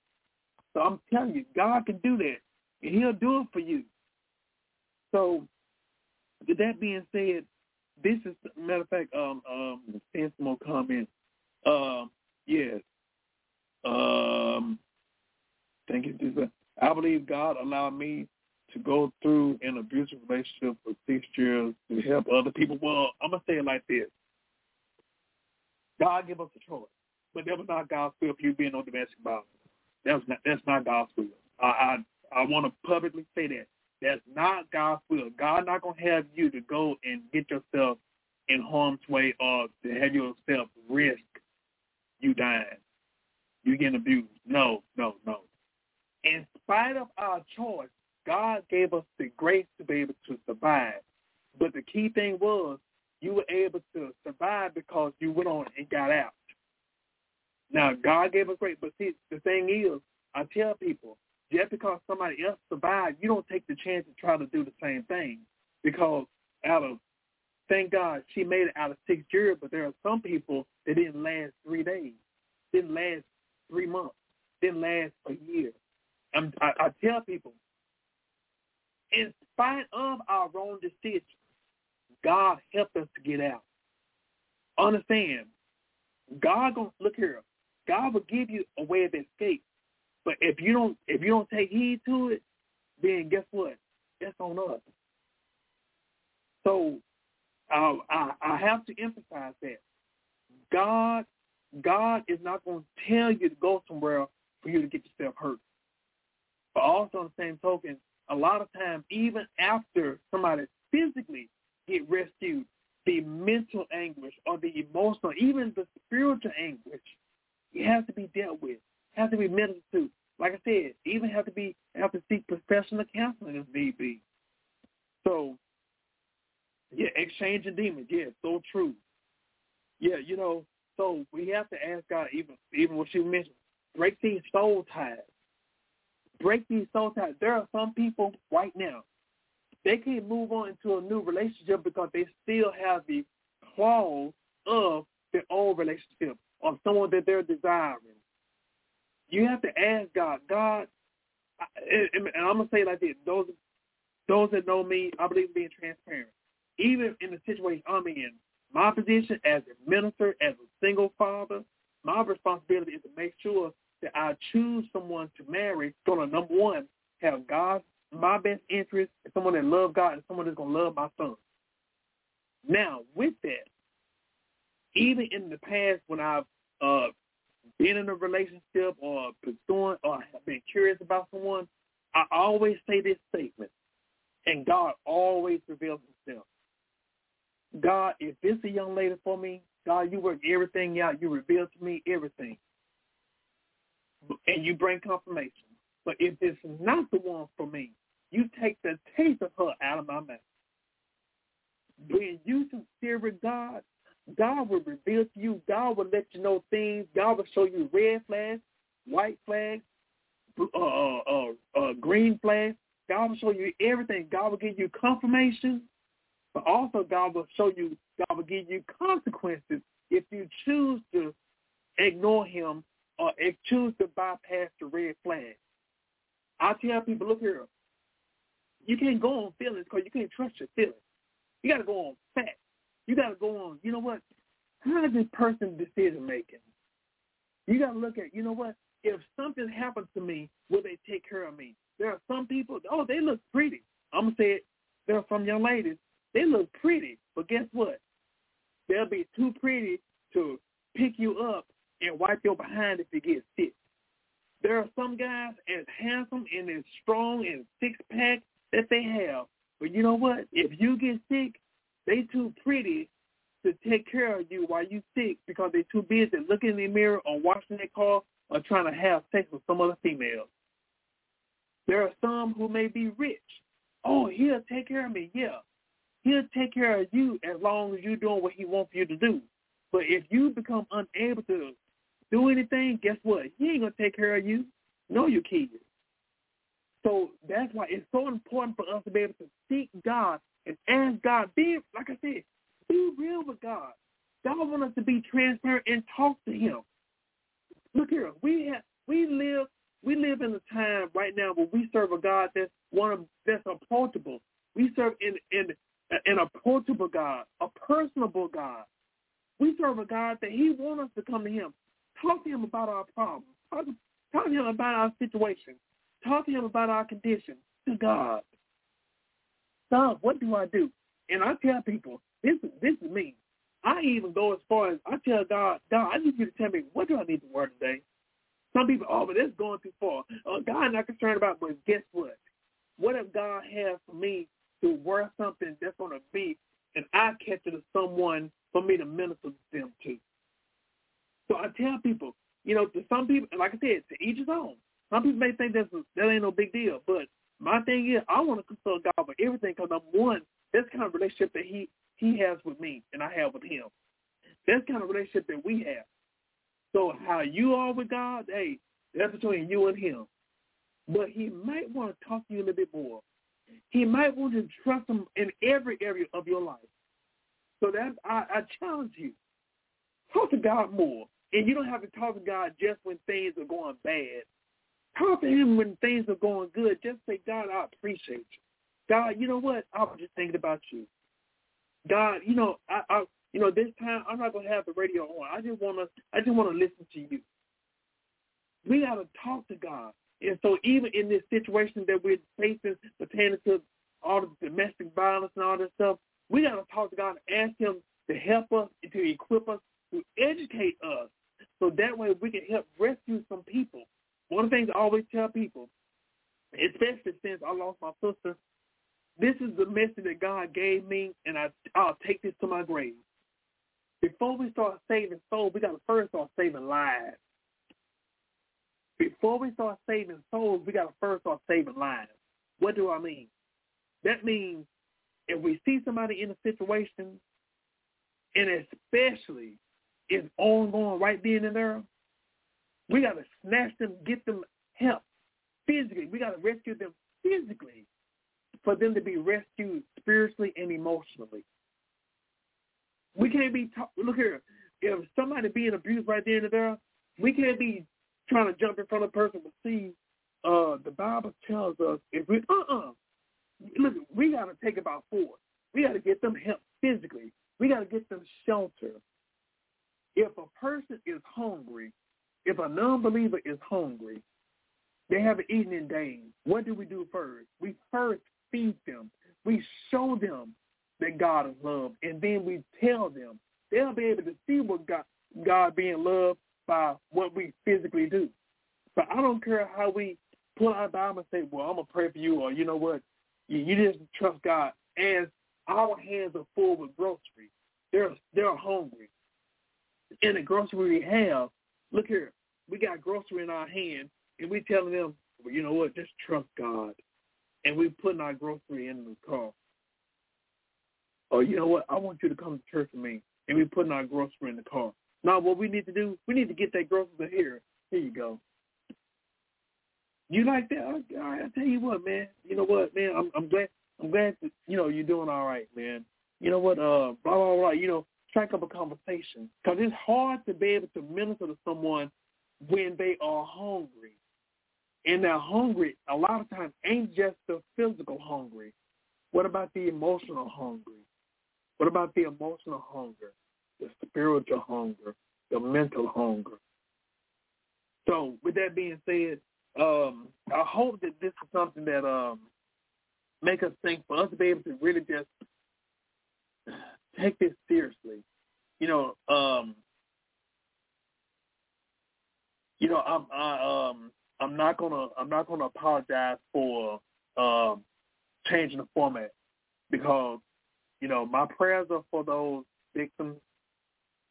Speaker 2: So I'm telling you, God can do that. And he'll do it for you. So with that being said, this is matter of fact, um um some more comments. Um yes. Um thank you, Jesus. I believe God allowed me to go through an abusive relationship for six years to help other people. Well, I'm gonna say it like this. God give us a choice. But that was not God's will for you being on domestic violence. That's not that's not God's will. I I, I want to publicly say that. That's not God's will. God not gonna have you to go and get yourself in harm's way or to have yourself risk you dying. You getting abused. No, no, no. In spite of our choice, God gave us the grace to be able to survive. But the key thing was you were able to survive because you went on and got out. Now, God gave us grace, but see, the thing is, I tell people, just because somebody else survived, you don't take the chance to try to do the same thing. Because out of, thank God, she made it out of six years, but there are some people that didn't last three days, didn't last three months, didn't last a year. I'm, I, I tell people, in spite of our wrong decisions, God helped us to get out. Understand, God gonna look here. God will give you a way of escape. But if you don't if you don't take heed to it, then guess what? That's on us. So uh, I, I have to emphasize that God God is not going to tell you to go somewhere for you to get yourself hurt. But also on the same token, a lot of times, even after somebody physically get rescued, the mental anguish or the emotional, even the spiritual anguish it has to be dealt with. It has to be medical too. Like I said, even have to be have to seek professional counseling if need be. So yeah, exchanging demons, yeah, so true. Yeah, you know, so we have to ask God even even what you mentioned, break these soul ties. Break these soul ties. There are some people right now, they can't move on into a new relationship because they still have the claws of their old relationship or someone that they're desiring. You have to ask God, God, and, I'm gonna say it like this: those those that know me, I believe in being transparent. Even in the situation I'm in, my position as a minister, as a single father, my responsibility is to make sure that I choose someone to marry. Gonna number one have God my best interest, someone that loves God, and someone that's gonna love my son. Now, with that, even in the past when I've uh, been in a relationship or pursuing or have been curious about someone, I always say this statement, and God always reveals himself. God, if this is a young lady for me, God, you work everything out. You reveal to me everything. And you bring confirmation. But if is not the one for me, you take the taste of her out of my mouth. When you sincere with God, God will reveal to you. God will let you know things. God will show you red flags, white flags, uh, uh, uh, uh, green flags. God will show you everything. God will give you confirmation, but also God will show you, God will give you consequences if you choose to ignore him or if choose to bypass the red flag. I tell people, look here, you can't go on feelings because you can't trust your feelings. You got to go on facts. You got to go on. You know what? How is this person decision making? You got to look at. You know what? If something happens to me, will they take care of me? There are some people. Oh, they look pretty. I'm gonna say it. There are some young ladies. They look pretty, but guess what? They'll be too pretty to pick you up and wipe your behind if you get sick. There are some guys as handsome and as strong and six pack that they have, but you know what? If you get sick, they too pretty to take care of you while you sick because they're too busy looking in the mirror or washing their car or trying to have sex with some other female. There are some who may be rich. Oh, he'll take care of me. Yeah. He'll take care of you as long as you're doing what he wants you to do. But if you become unable to do anything, guess what? He ain't to take care of you. No, you kids. So that's why it's so important for us to be able to seek God and ask God. Be like I said, be real with God. God wants us to be transparent and talk to Him. Look here, we have we live we live in a time right now where we serve a God that's one of that's approachable. We serve in in an approachable God, a personable God. We serve a God that He wants us to come to Him, talk to Him about our problems, talk, talk to Him about our situation, talk to Him about our condition. To God, God, what do I do? And I tell people, this is this is me. I even go as far as I tell God, God, I need you to tell me what do I need to work today. Some people, oh, but that's going too far. Uh, God not concerned about, but guess what? What if God has for me to work something that's going to be an eye catcher to someone for me to minister to them to? So I tell people, you know, to some people, like I said, to each his own. Some people may think that's a, that ain't no big deal, but my thing is, I want to consult God for everything because I'm one. That's kind of relationship that He He has with me, and I have with Him. That's kind of relationship that we have. So how you are with God, hey, that's between you and him. But he might want to talk to you a little bit more. He might want to trust him in every area of your life. So that I, I challenge you. Talk to God more. And you don't have to talk to God just when things are going bad. Talk to him when things are going good. Just say, God, I appreciate you. God, you know what? I was just thinking about you. God, you know, I, I you know, this time I'm not gonna have the radio on. I just wanna I just wanna listen to you. We gotta talk to God. And so even in this situation that we're facing pertaining to all the domestic violence and all this stuff, we gotta talk to God and ask him to help us, and to equip us, to educate us. So that way we can help rescue some people. One of the things I always tell people, especially since I lost my sister, this is the message that God gave me, and I, I'll take this to my grave. Before we start saving souls, we got to first start saving lives. Before we start saving souls, we got to first start saving lives. What do I mean? That means if we see somebody in a situation, and especially it's ongoing right then and there, we got to snatch them, get them help physically. We got to rescue them physically for them to be rescued spiritually and emotionally. We can't be talk, look here. If somebody being abused right there and there, we can't be trying to jump in front of a person to see. Uh, the Bible tells us if we uh uh look, we got to take about four. We got to get them help physically. We got to get them shelter. If a person is hungry, if a non-believer is hungry, they haven't eaten in days. What do we do first? We first feed them. We show them that God is love. And then we tell them, they'll be able to see what God, God being loved by what we physically do. But I don't care how we pull our Bible and say, well, I'm going to pray for you, or you know what, you, you just trust God. As our hands are full with groceries, they're, they're hungry. In the grocery we have, look here, we got grocery in our hand, and we telling them, well, you know what, just trust God. And we putting our grocery in the car oh, you know what? I want you to come to church with me, and we putting our grocery in the car. Now, what we need to do, we need to get that grocery here. Here you go. You like that? I tell you what, man. You know what, man? I'm, I'm glad. I'm glad that you know you're doing all right, man. You know what? Uh, blah blah blah. You know, strike up a conversation because it's hard to be able to minister to someone when they are hungry, and they're hungry. A lot of times ain't just the physical hungry. What about the emotional hungry? What about the emotional hunger, the spiritual hunger, the mental hunger? So with that being said, um, I hope that this is something that um, make us think for us to be able to really just take this seriously. You know, um, you know, I'm I um I'm not gonna I'm not gonna apologize for um changing the format because you know, my prayers are for those victims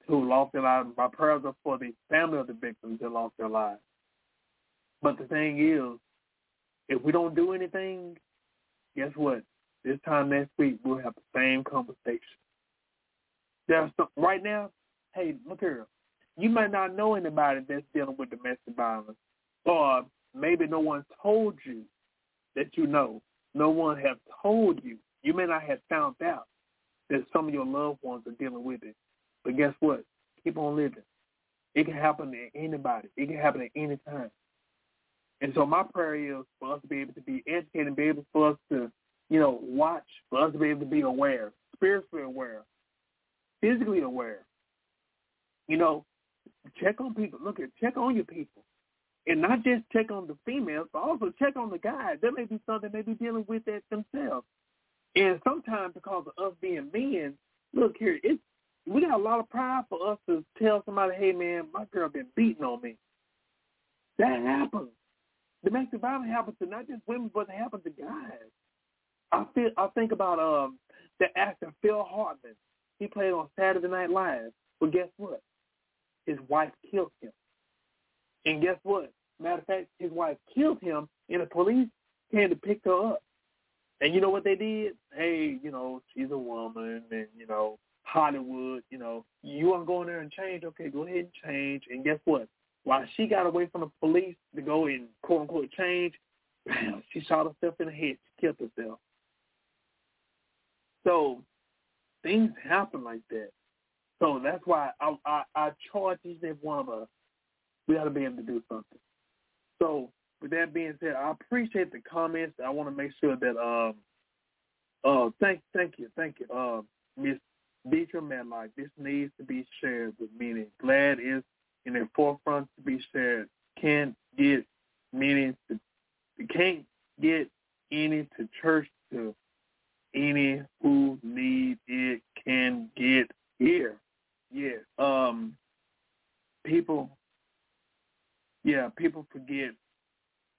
Speaker 2: who lost their lives. My prayers are for the family of the victims that lost their lives. But the thing is, if we don't do anything, guess what? This time next week, we'll have the same conversation. There's right now, hey, look here. You might not know anybody that's dealing with domestic violence, or maybe no one told you that you know, no one has told you. You may not have found out that some of your loved ones are dealing with it. But guess what? Keep on living. It can happen to anybody. It can happen at any time. And so my prayer is for us to be able to be educated be able for us to, you know, watch, for us to be able to be aware, spiritually aware, physically aware. You know, check on people. Look at check on your people. And not just check on the females, but also check on the guys. There may be some that may be dealing with that themselves. And sometimes because of us being men, look here, it's we got a lot of pride for us to tell somebody, hey man, my girl been beating on me. That happens. Domestic violence happens to not just women, but it happens to guys. I feel I think about um the actor Phil Hartman. He played on Saturday Night Live. But guess what? His wife killed him. And guess what? Matter of fact, his wife killed him, and the police came to pick her up. And you know what they did? Hey, you know, she's a woman, and you know, Hollywood, you know, you want to go in there and change? Okay, go ahead and change. And guess what? While she got away from the police to go and quote unquote change, bam, (clears throat) she shot herself in the head. She killed herself. So things happen like that. So that's why I I, I charge each and every one of us. We got to be able to do something. So with that being said, I appreciate the comments. I want to make sure that um uh thank thank you thank you uh Miss Deidre Medlock. This needs to be shared with meaning. Glad is in the forefront to be shared. Can't get meaning to can't get any to church to any who need it can get here. Yeah. Um people yeah, people forget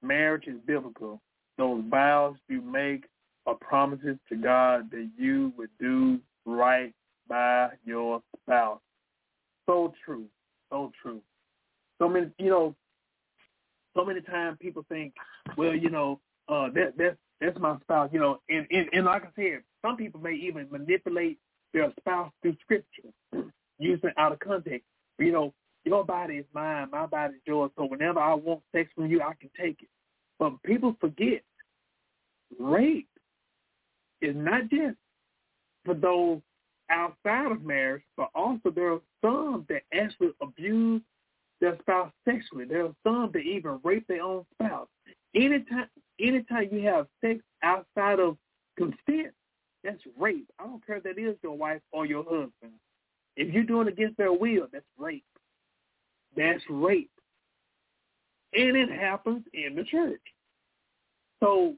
Speaker 2: marriage is biblical. Those vows you make are promises to God that you would do right by your spouse. So true. So true. So many you know, so many times people think, well, you know, uh that that's that's my spouse, you know, and, and, and like I said, some people may even manipulate their spouse through scripture, using out of context. You know, your body is mine, my body is yours. So whenever I want sex from you, I can take it. But people forget rape is not just for those outside of marriage, but also there are some that actually abuse their spouse sexually. There are some that even rape their own spouse. Anytime, anytime you have sex outside of consent, that's rape. I don't care if that is your wife or your husband. If you're doing it against their will, that's rape. That's rape. And it happens in the church. So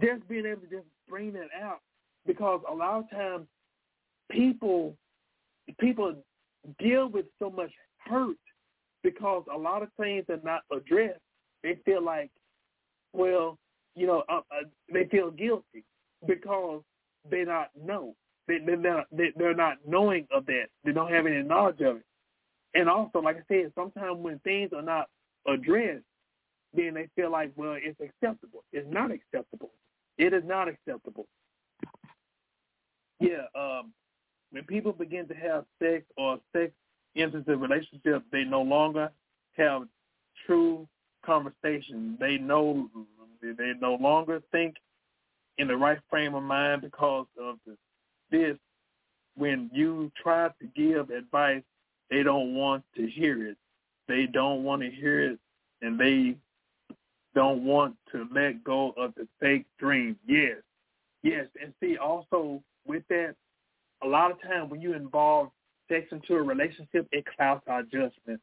Speaker 2: just being able to just bring that out because a lot of times people people deal with so much hurt because a lot of things are not addressed. They feel like, well, you know, uh, uh, they feel guilty because they not know. They, they're not they're not knowing of that. They don't have any knowledge of it. And also, like I said, sometimes when things are not addressed, then they feel like, well, it's acceptable. It's not acceptable. It is not acceptable. Yeah, um, when people begin to have sex or sex enters a relationship, they no longer have true conversation. They know they no longer think in the right frame of mind because of this. When you try to give advice, they don't want to hear it. They don't want to hear it, and they don't want to let go of the fake dream. Yes, yes, and see also with that, a lot of time when you involve sex into a relationship, it clouds our judgment.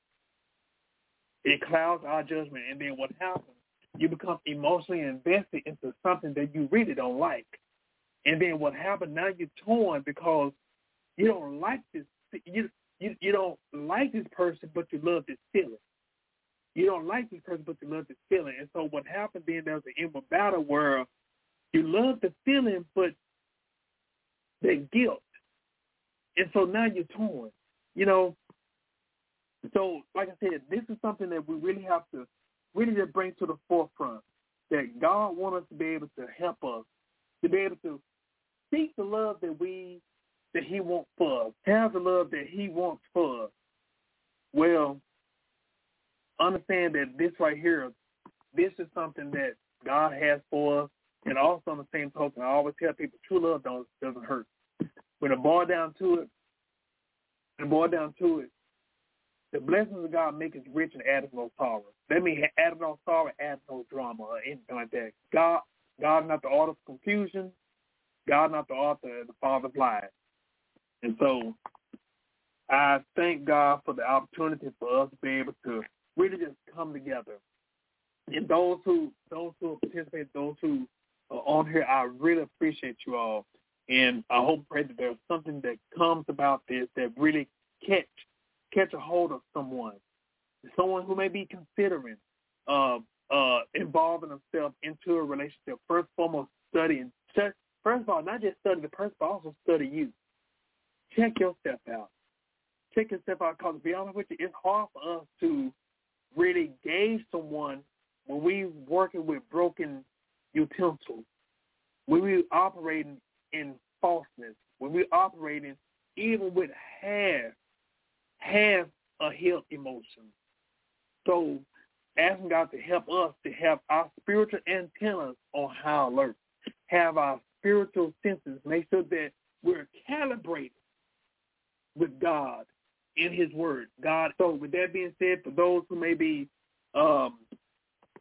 Speaker 2: It clouds our judgment, and then what happens? You become emotionally invested into something that you really don't like, and then what happens? Now you're torn because you don't like this. You you you don't like this person, but you love this feeling. You don't like this person, but you love this feeling. And so what happened then? There's an inward battle where you love the feeling, but the guilt and so now you're torn. You know, so like I said, this is something that we really have to really just bring to the forefront that God wants us to be able to help us to be able to seek the love that we that He wants for us, have the love that He wants for us. Well, understand that this right here, this is something that God has for us. And also on the same token, I always tell people true love don't, doesn't hurt. When it boil down to it, when it boil down to it, the blessings of God make us rich and add no sorrow. That means add no sorrow, add no drama or anything like that. God, God not the author of confusion. God not the author of the father of lies. And so I thank God for the opportunity for us to be able to really just come together. And those who those who participate, those who are on here, I really appreciate you all. And I hope pray that there's something that comes about this that really catch catch a hold of someone, someone who may be considering uh, uh, involving themselves into a relationship. First foremost, studying. First of all, not just study the person, but also study you. Check yourself out. Check yourself out because to be honest with you, it's hard for us to really gauge someone when we working with broken utensils, when we operating in falseness, when we operating even with half have a healed emotion. So asking God to help us to have our spiritual antennas on high alert, have our spiritual senses, make sure that we're calibrated with God in his word. God, so with that being said, for those who may be um,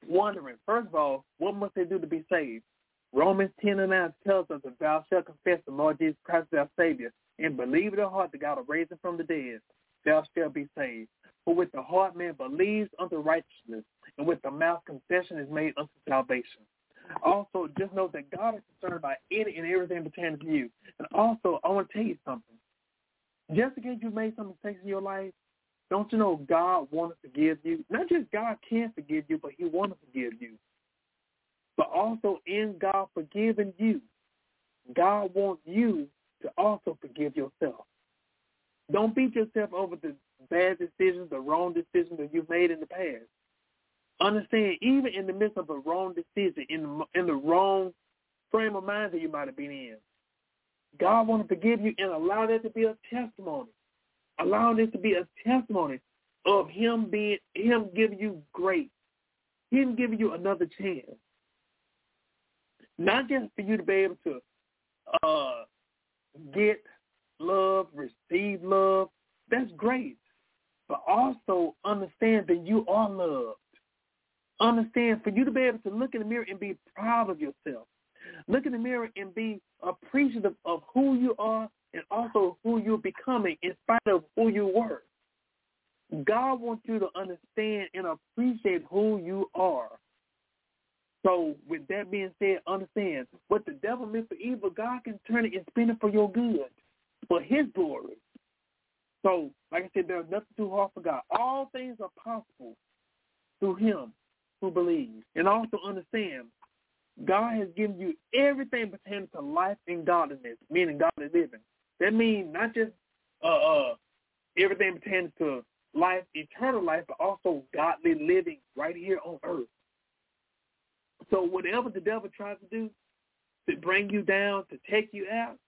Speaker 2: wondering, first of all, what must they do to be saved? Romans 10 and 9 tells us that thou shalt confess the Lord Jesus Christ as our Savior and believe in the heart that God will raise him from the dead thou shalt be saved. For with the heart man believes unto righteousness, and with the mouth confession is made unto salvation. Also, just know that God is concerned about any and everything pertaining to you. And also, I want to tell you something. Just because you made some mistakes in your life, don't you know God wants to forgive you? Not just God can forgive you, but he wants to forgive you. But also in God forgiving you, God wants you to also forgive yourself. Don't beat yourself over the bad decisions, the wrong decisions that you've made in the past. Understand, even in the midst of a wrong decision, in the, in the wrong frame of mind that you might have been in, God wants to forgive you and allow that to be a testimony. Allow this to be a testimony of Him being Him giving you grace, Him giving you another chance. Not just for you to be able to uh, get love, receive love, that's great. But also understand that you are loved. Understand for you to be able to look in the mirror and be proud of yourself. Look in the mirror and be appreciative of who you are and also who you're becoming in spite of who you were. God wants you to understand and appreciate who you are. So with that being said, understand what the devil meant for evil, God can turn it and spin it for your good for his glory. So, like I said, there's nothing too hard for God. All things are possible through him who believes. And also understand, God has given you everything pertaining to life and godliness, meaning godly living. That means not just uh, uh, everything pertaining to life, eternal life, but also godly living right here on earth. So whatever the devil tries to do to bring you down, to take you out,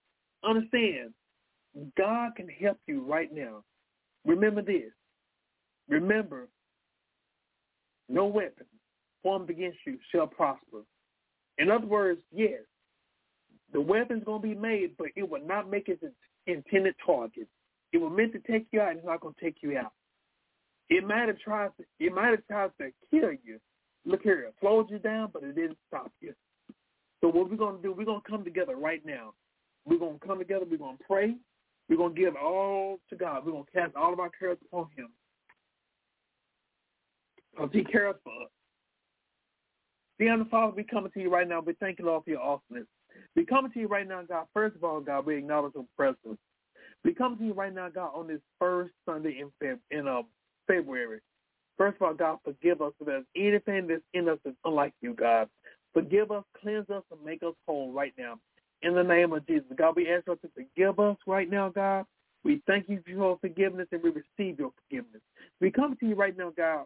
Speaker 2: understand God can help you right now. Remember this. Remember, no weapon formed against you shall prosper. In other words, yes, the weapon's going to be made, but it will not make its intended target. It was meant to take you out. And it's not going to take you out. It might have tried to. It might have tried to kill you. Look here, it slowed you down, but it didn't stop you. So what we're going to do, we're going to come together right now. We're going to come together. We're going to pray. We're going to give all to God. We're going to cast all of our cares upon him. Because he cares for us. Dear the Father, we coming to you right now. We thank you, Lord, for your awesomeness. We coming to you right now, God. First of all, God, we acknowledge your presence. We come to you right now, God, on this first Sunday in, Feb- in uh, February. First of all, God, forgive us if there's anything that's in us that's unlike you, God. Forgive us, cleanse us, and make us whole right now in the name of Jesus. God, we ask you to forgive us right now, God. We thank you for your forgiveness and we receive your forgiveness. We come to you right now, God.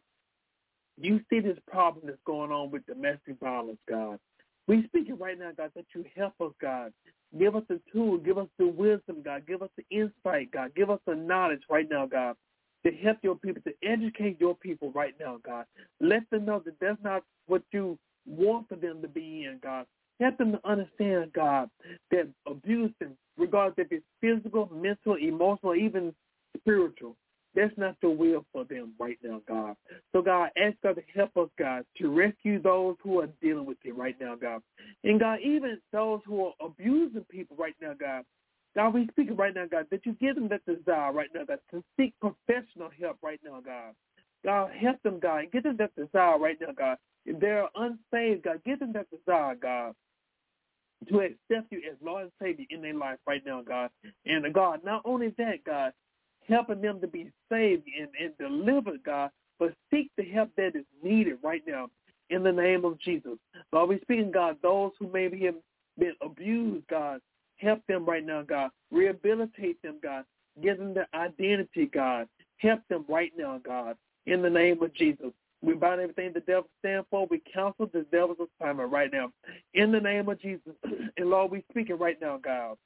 Speaker 2: You see this problem that's going on with domestic violence, God. We speak it right now, God, that you help us, God. Give us the tool. Give us the wisdom, God. Give us the insight, God. Give us the knowledge right now, God, to help your people, to educate your people right now, God. Let them know that that's not what you want for them to be in, God. Help them to understand, God, that abuse, regardless if it's physical, mental, emotional, even spiritual, that's not the will for them right now, God. So, God, ask God to help us, God, to rescue those who are dealing with it right now, God. And, God, even those who are abusing people right now, God, God, we speak right now, God, that you give them that desire right now, God, to seek professional help right now, God. God, help them, God, and give them that desire right now, God. If they're unsaved, God, give them that desire, God, to accept you as Lord and Savior in their life right now, God. And, uh, God, not only that, God, helping them to be saved and, and delivered, God, but seek the help that is needed right now in the name of Jesus. Lord, we speaking, God, those who maybe have been abused, God, help them right now, God. Rehabilitate them, God. Give them their identity, God. Help them right now, God, in the name of Jesus. We bind everything the devil stands for. We counsel the devil's assignment right now. In the name of Jesus. (clears throat) And Lord, we speaking right now, God.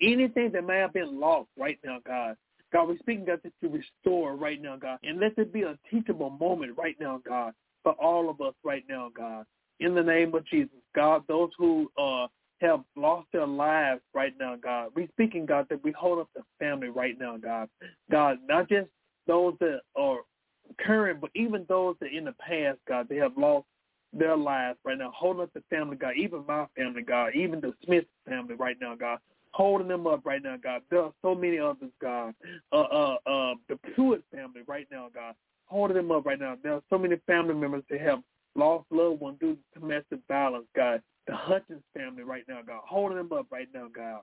Speaker 2: Anything that may have been lost right now, God. God, we're speaking, God, you restore right now, God. And let it be a teachable moment right now, God, for all of us right now, God. In the name of Jesus, God, those who uh, have lost their lives right now, God, we speaking, God, that we hold up the family right now, God. God, not just those that are current, but even those that in the past, God, they have lost their lives right now. Holding up the family, God, even my family, God, even the Smith family right now, God holding them up right now, God. There are so many others, God. Uh, uh, uh, the Pruitt family right now, God, holding them up right now. There are so many family members that have lost loved ones due to domestic violence, God. The Hutchins family right now, God, holding them up right now, God.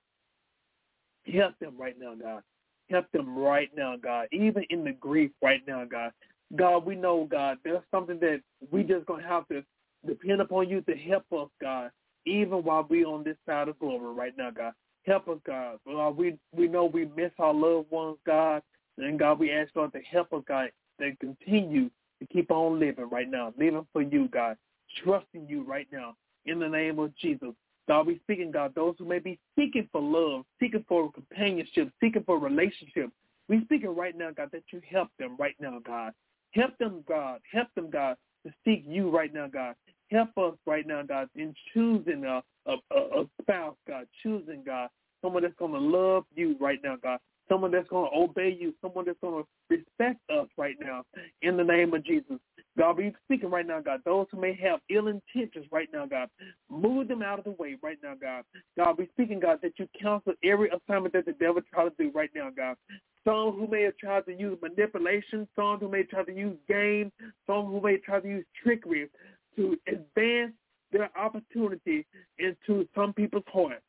Speaker 2: Help them right now, God. Help them right now, God. Even in the grief right now, God. God, we know, God, there's something that we just gonna have to depend upon you to help us, God, even while we on this side of glory right now, God. Help us, God. Uh, we we know we miss our loved ones, God. And God, we ask God to help us, God, to continue to keep on living right now, living for you, God, trusting you right now in the name of Jesus. God, we speaking, God, those who may be seeking for love, seeking for companionship, seeking for relationship. We speaking right now, God, that you help them right now, God. Help them, God. Help them, God, to seek you right now, God. Help us right now, God, in choosing a, a, a spouse, God, choosing, God, someone that's going to love you right now, God, someone that's going to obey you, someone that's going to respect us right now in the name of Jesus. God, we speaking right now, God. Those who may have ill intentions right now, God, move them out of the way right now, God. God, we speaking, God, that you counsel every assignment that the devil try to do right now, God. Some who may have tried to use manipulation, some who may try to use game, some who may try to use trickery to advance their opportunity into some people's hearts.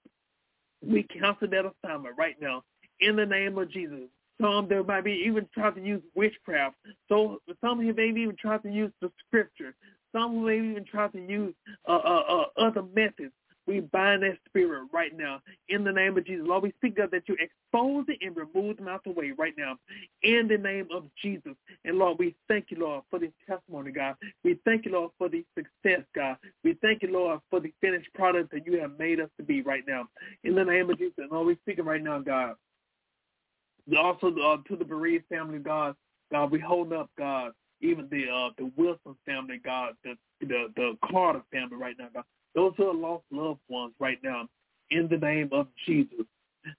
Speaker 2: We cancel that assignment right now in the name of Jesus. Some there might be even trying to use witchcraft. So some who may even try to use the scripture. Some who may even try to use uh, uh, uh, other methods we bind that spirit right now in the name of Jesus. Lord, we speak God that you expose it and remove them out the way right now in the name of Jesus. And Lord, we thank you, Lord, for this testimony, God. We thank you, Lord, for the success, God. We thank you, Lord, for the finished product that you have made us to be right now. In the name of Jesus. And Lord, we speaking right now, God. Also uh, to the bereaved family, God. God, we hold up, God, even the uh, the Wilson family, God, the the the Carter family right now, God. Those who are lost loved ones right now, in the name of Jesus.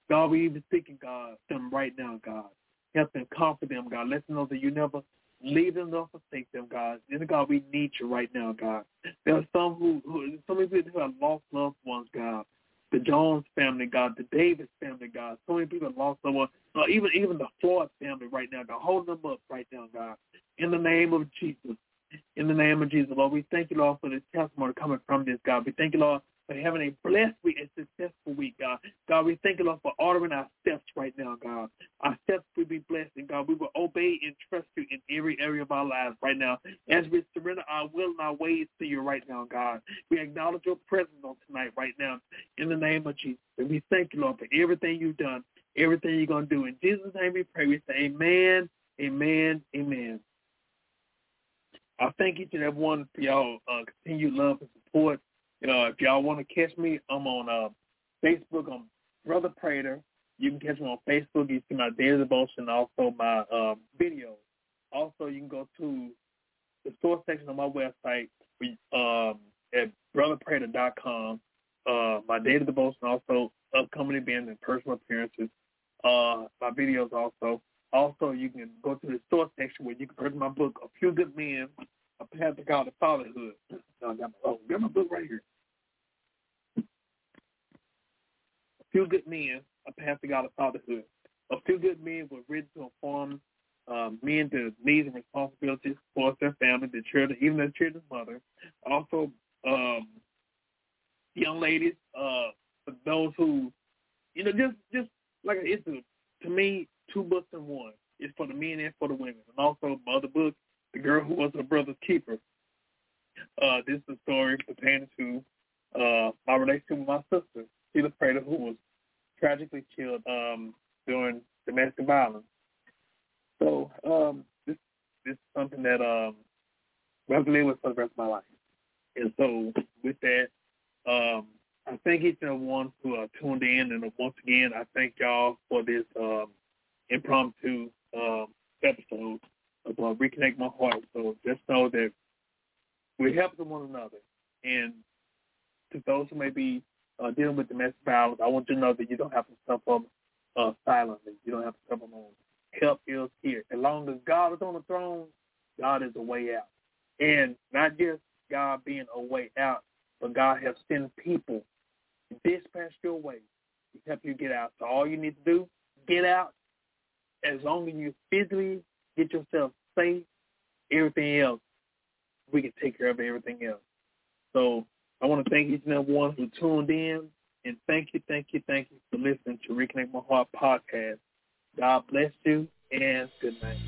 Speaker 2: God, we even thinking, God, them right now, God. Help them, comfort them, God. Let them know that you never leave them nor forsake them, God. And God, we need you right now, God. There are some who, who some people who have lost loved ones, God. The Jones family, God, the Davis family, God. So many people lost someone. Uh, even even the Floyd family right now, God. Hold them up right now, God. In the name of Jesus. In the name of Jesus, Lord, we thank you, Lord, for this testimony coming from this, God. We thank you, Lord, for having a blessed week, a successful week, God. God, we thank you, Lord, for ordering our steps right now, God. Our steps will be blessed, and God, we will obey and trust you in every area of our lives right now. As we surrender our will and our ways to you right now, God, we acknowledge your presence on tonight right now in the name of Jesus. And we thank you, Lord, for everything you've done, everything you're going to do. In Jesus' name we pray. We say amen, amen, amen. I thank each and every one for y'all uh, continued love and support. Uh, if y'all want to catch me, I'm on uh, Facebook. I'm Brother Prater. You can catch me on Facebook. You see my daily devotion, also my uh, videos. Also, you can go to the source section of my website, um, at brotherprater.com. Uh, my daily devotion also upcoming events and personal appearances. Uh, my videos also. Also, you can go to the store section where you can purchase my book, A Few Good Men, A Path to God and Fatherhood. (clears throat) No, I got my, oh, got my book right here. A Few Good Men, A Path to God and Fatherhood. A Few Good Men were written to inform um, men the needs and responsibilities towards their family, their children, even their children's mother. Also, um, young ladies, uh, for those who, you know, just just like it's a, to me two books in one. It's for the men and for the women. And also my other book, The Girl Who Was Her Brother's Keeper. Uh, this is a story pertaining to uh, my relationship with my sister, Sheila Prater, who was tragically killed um, during domestic violence. So um, this this is something that um, I have to live with for the rest of my life. And so with that, um, I thank each and every one who are tuned in. And once again, I thank y'all for this um, impromptu um, episode of uh, Reconnect My Heart. So just know that we're helping one another. And to those who may be uh, dealing with domestic violence, I want you to know that you don't have to suffer uh, silently. You don't have to suffer alone. Help is here. As long as God is on the throne, God is a way out. And not just God being a way out, but God has sent people dispatch your way to help you get out. So all you need to do, get out. As long as you physically get yourself safe, everything else, we can take care of everything else. So I want to thank each and every one who tuned in. And thank you, thank you, thank you for listening to Reconnect My Heart podcast. God bless you and good night.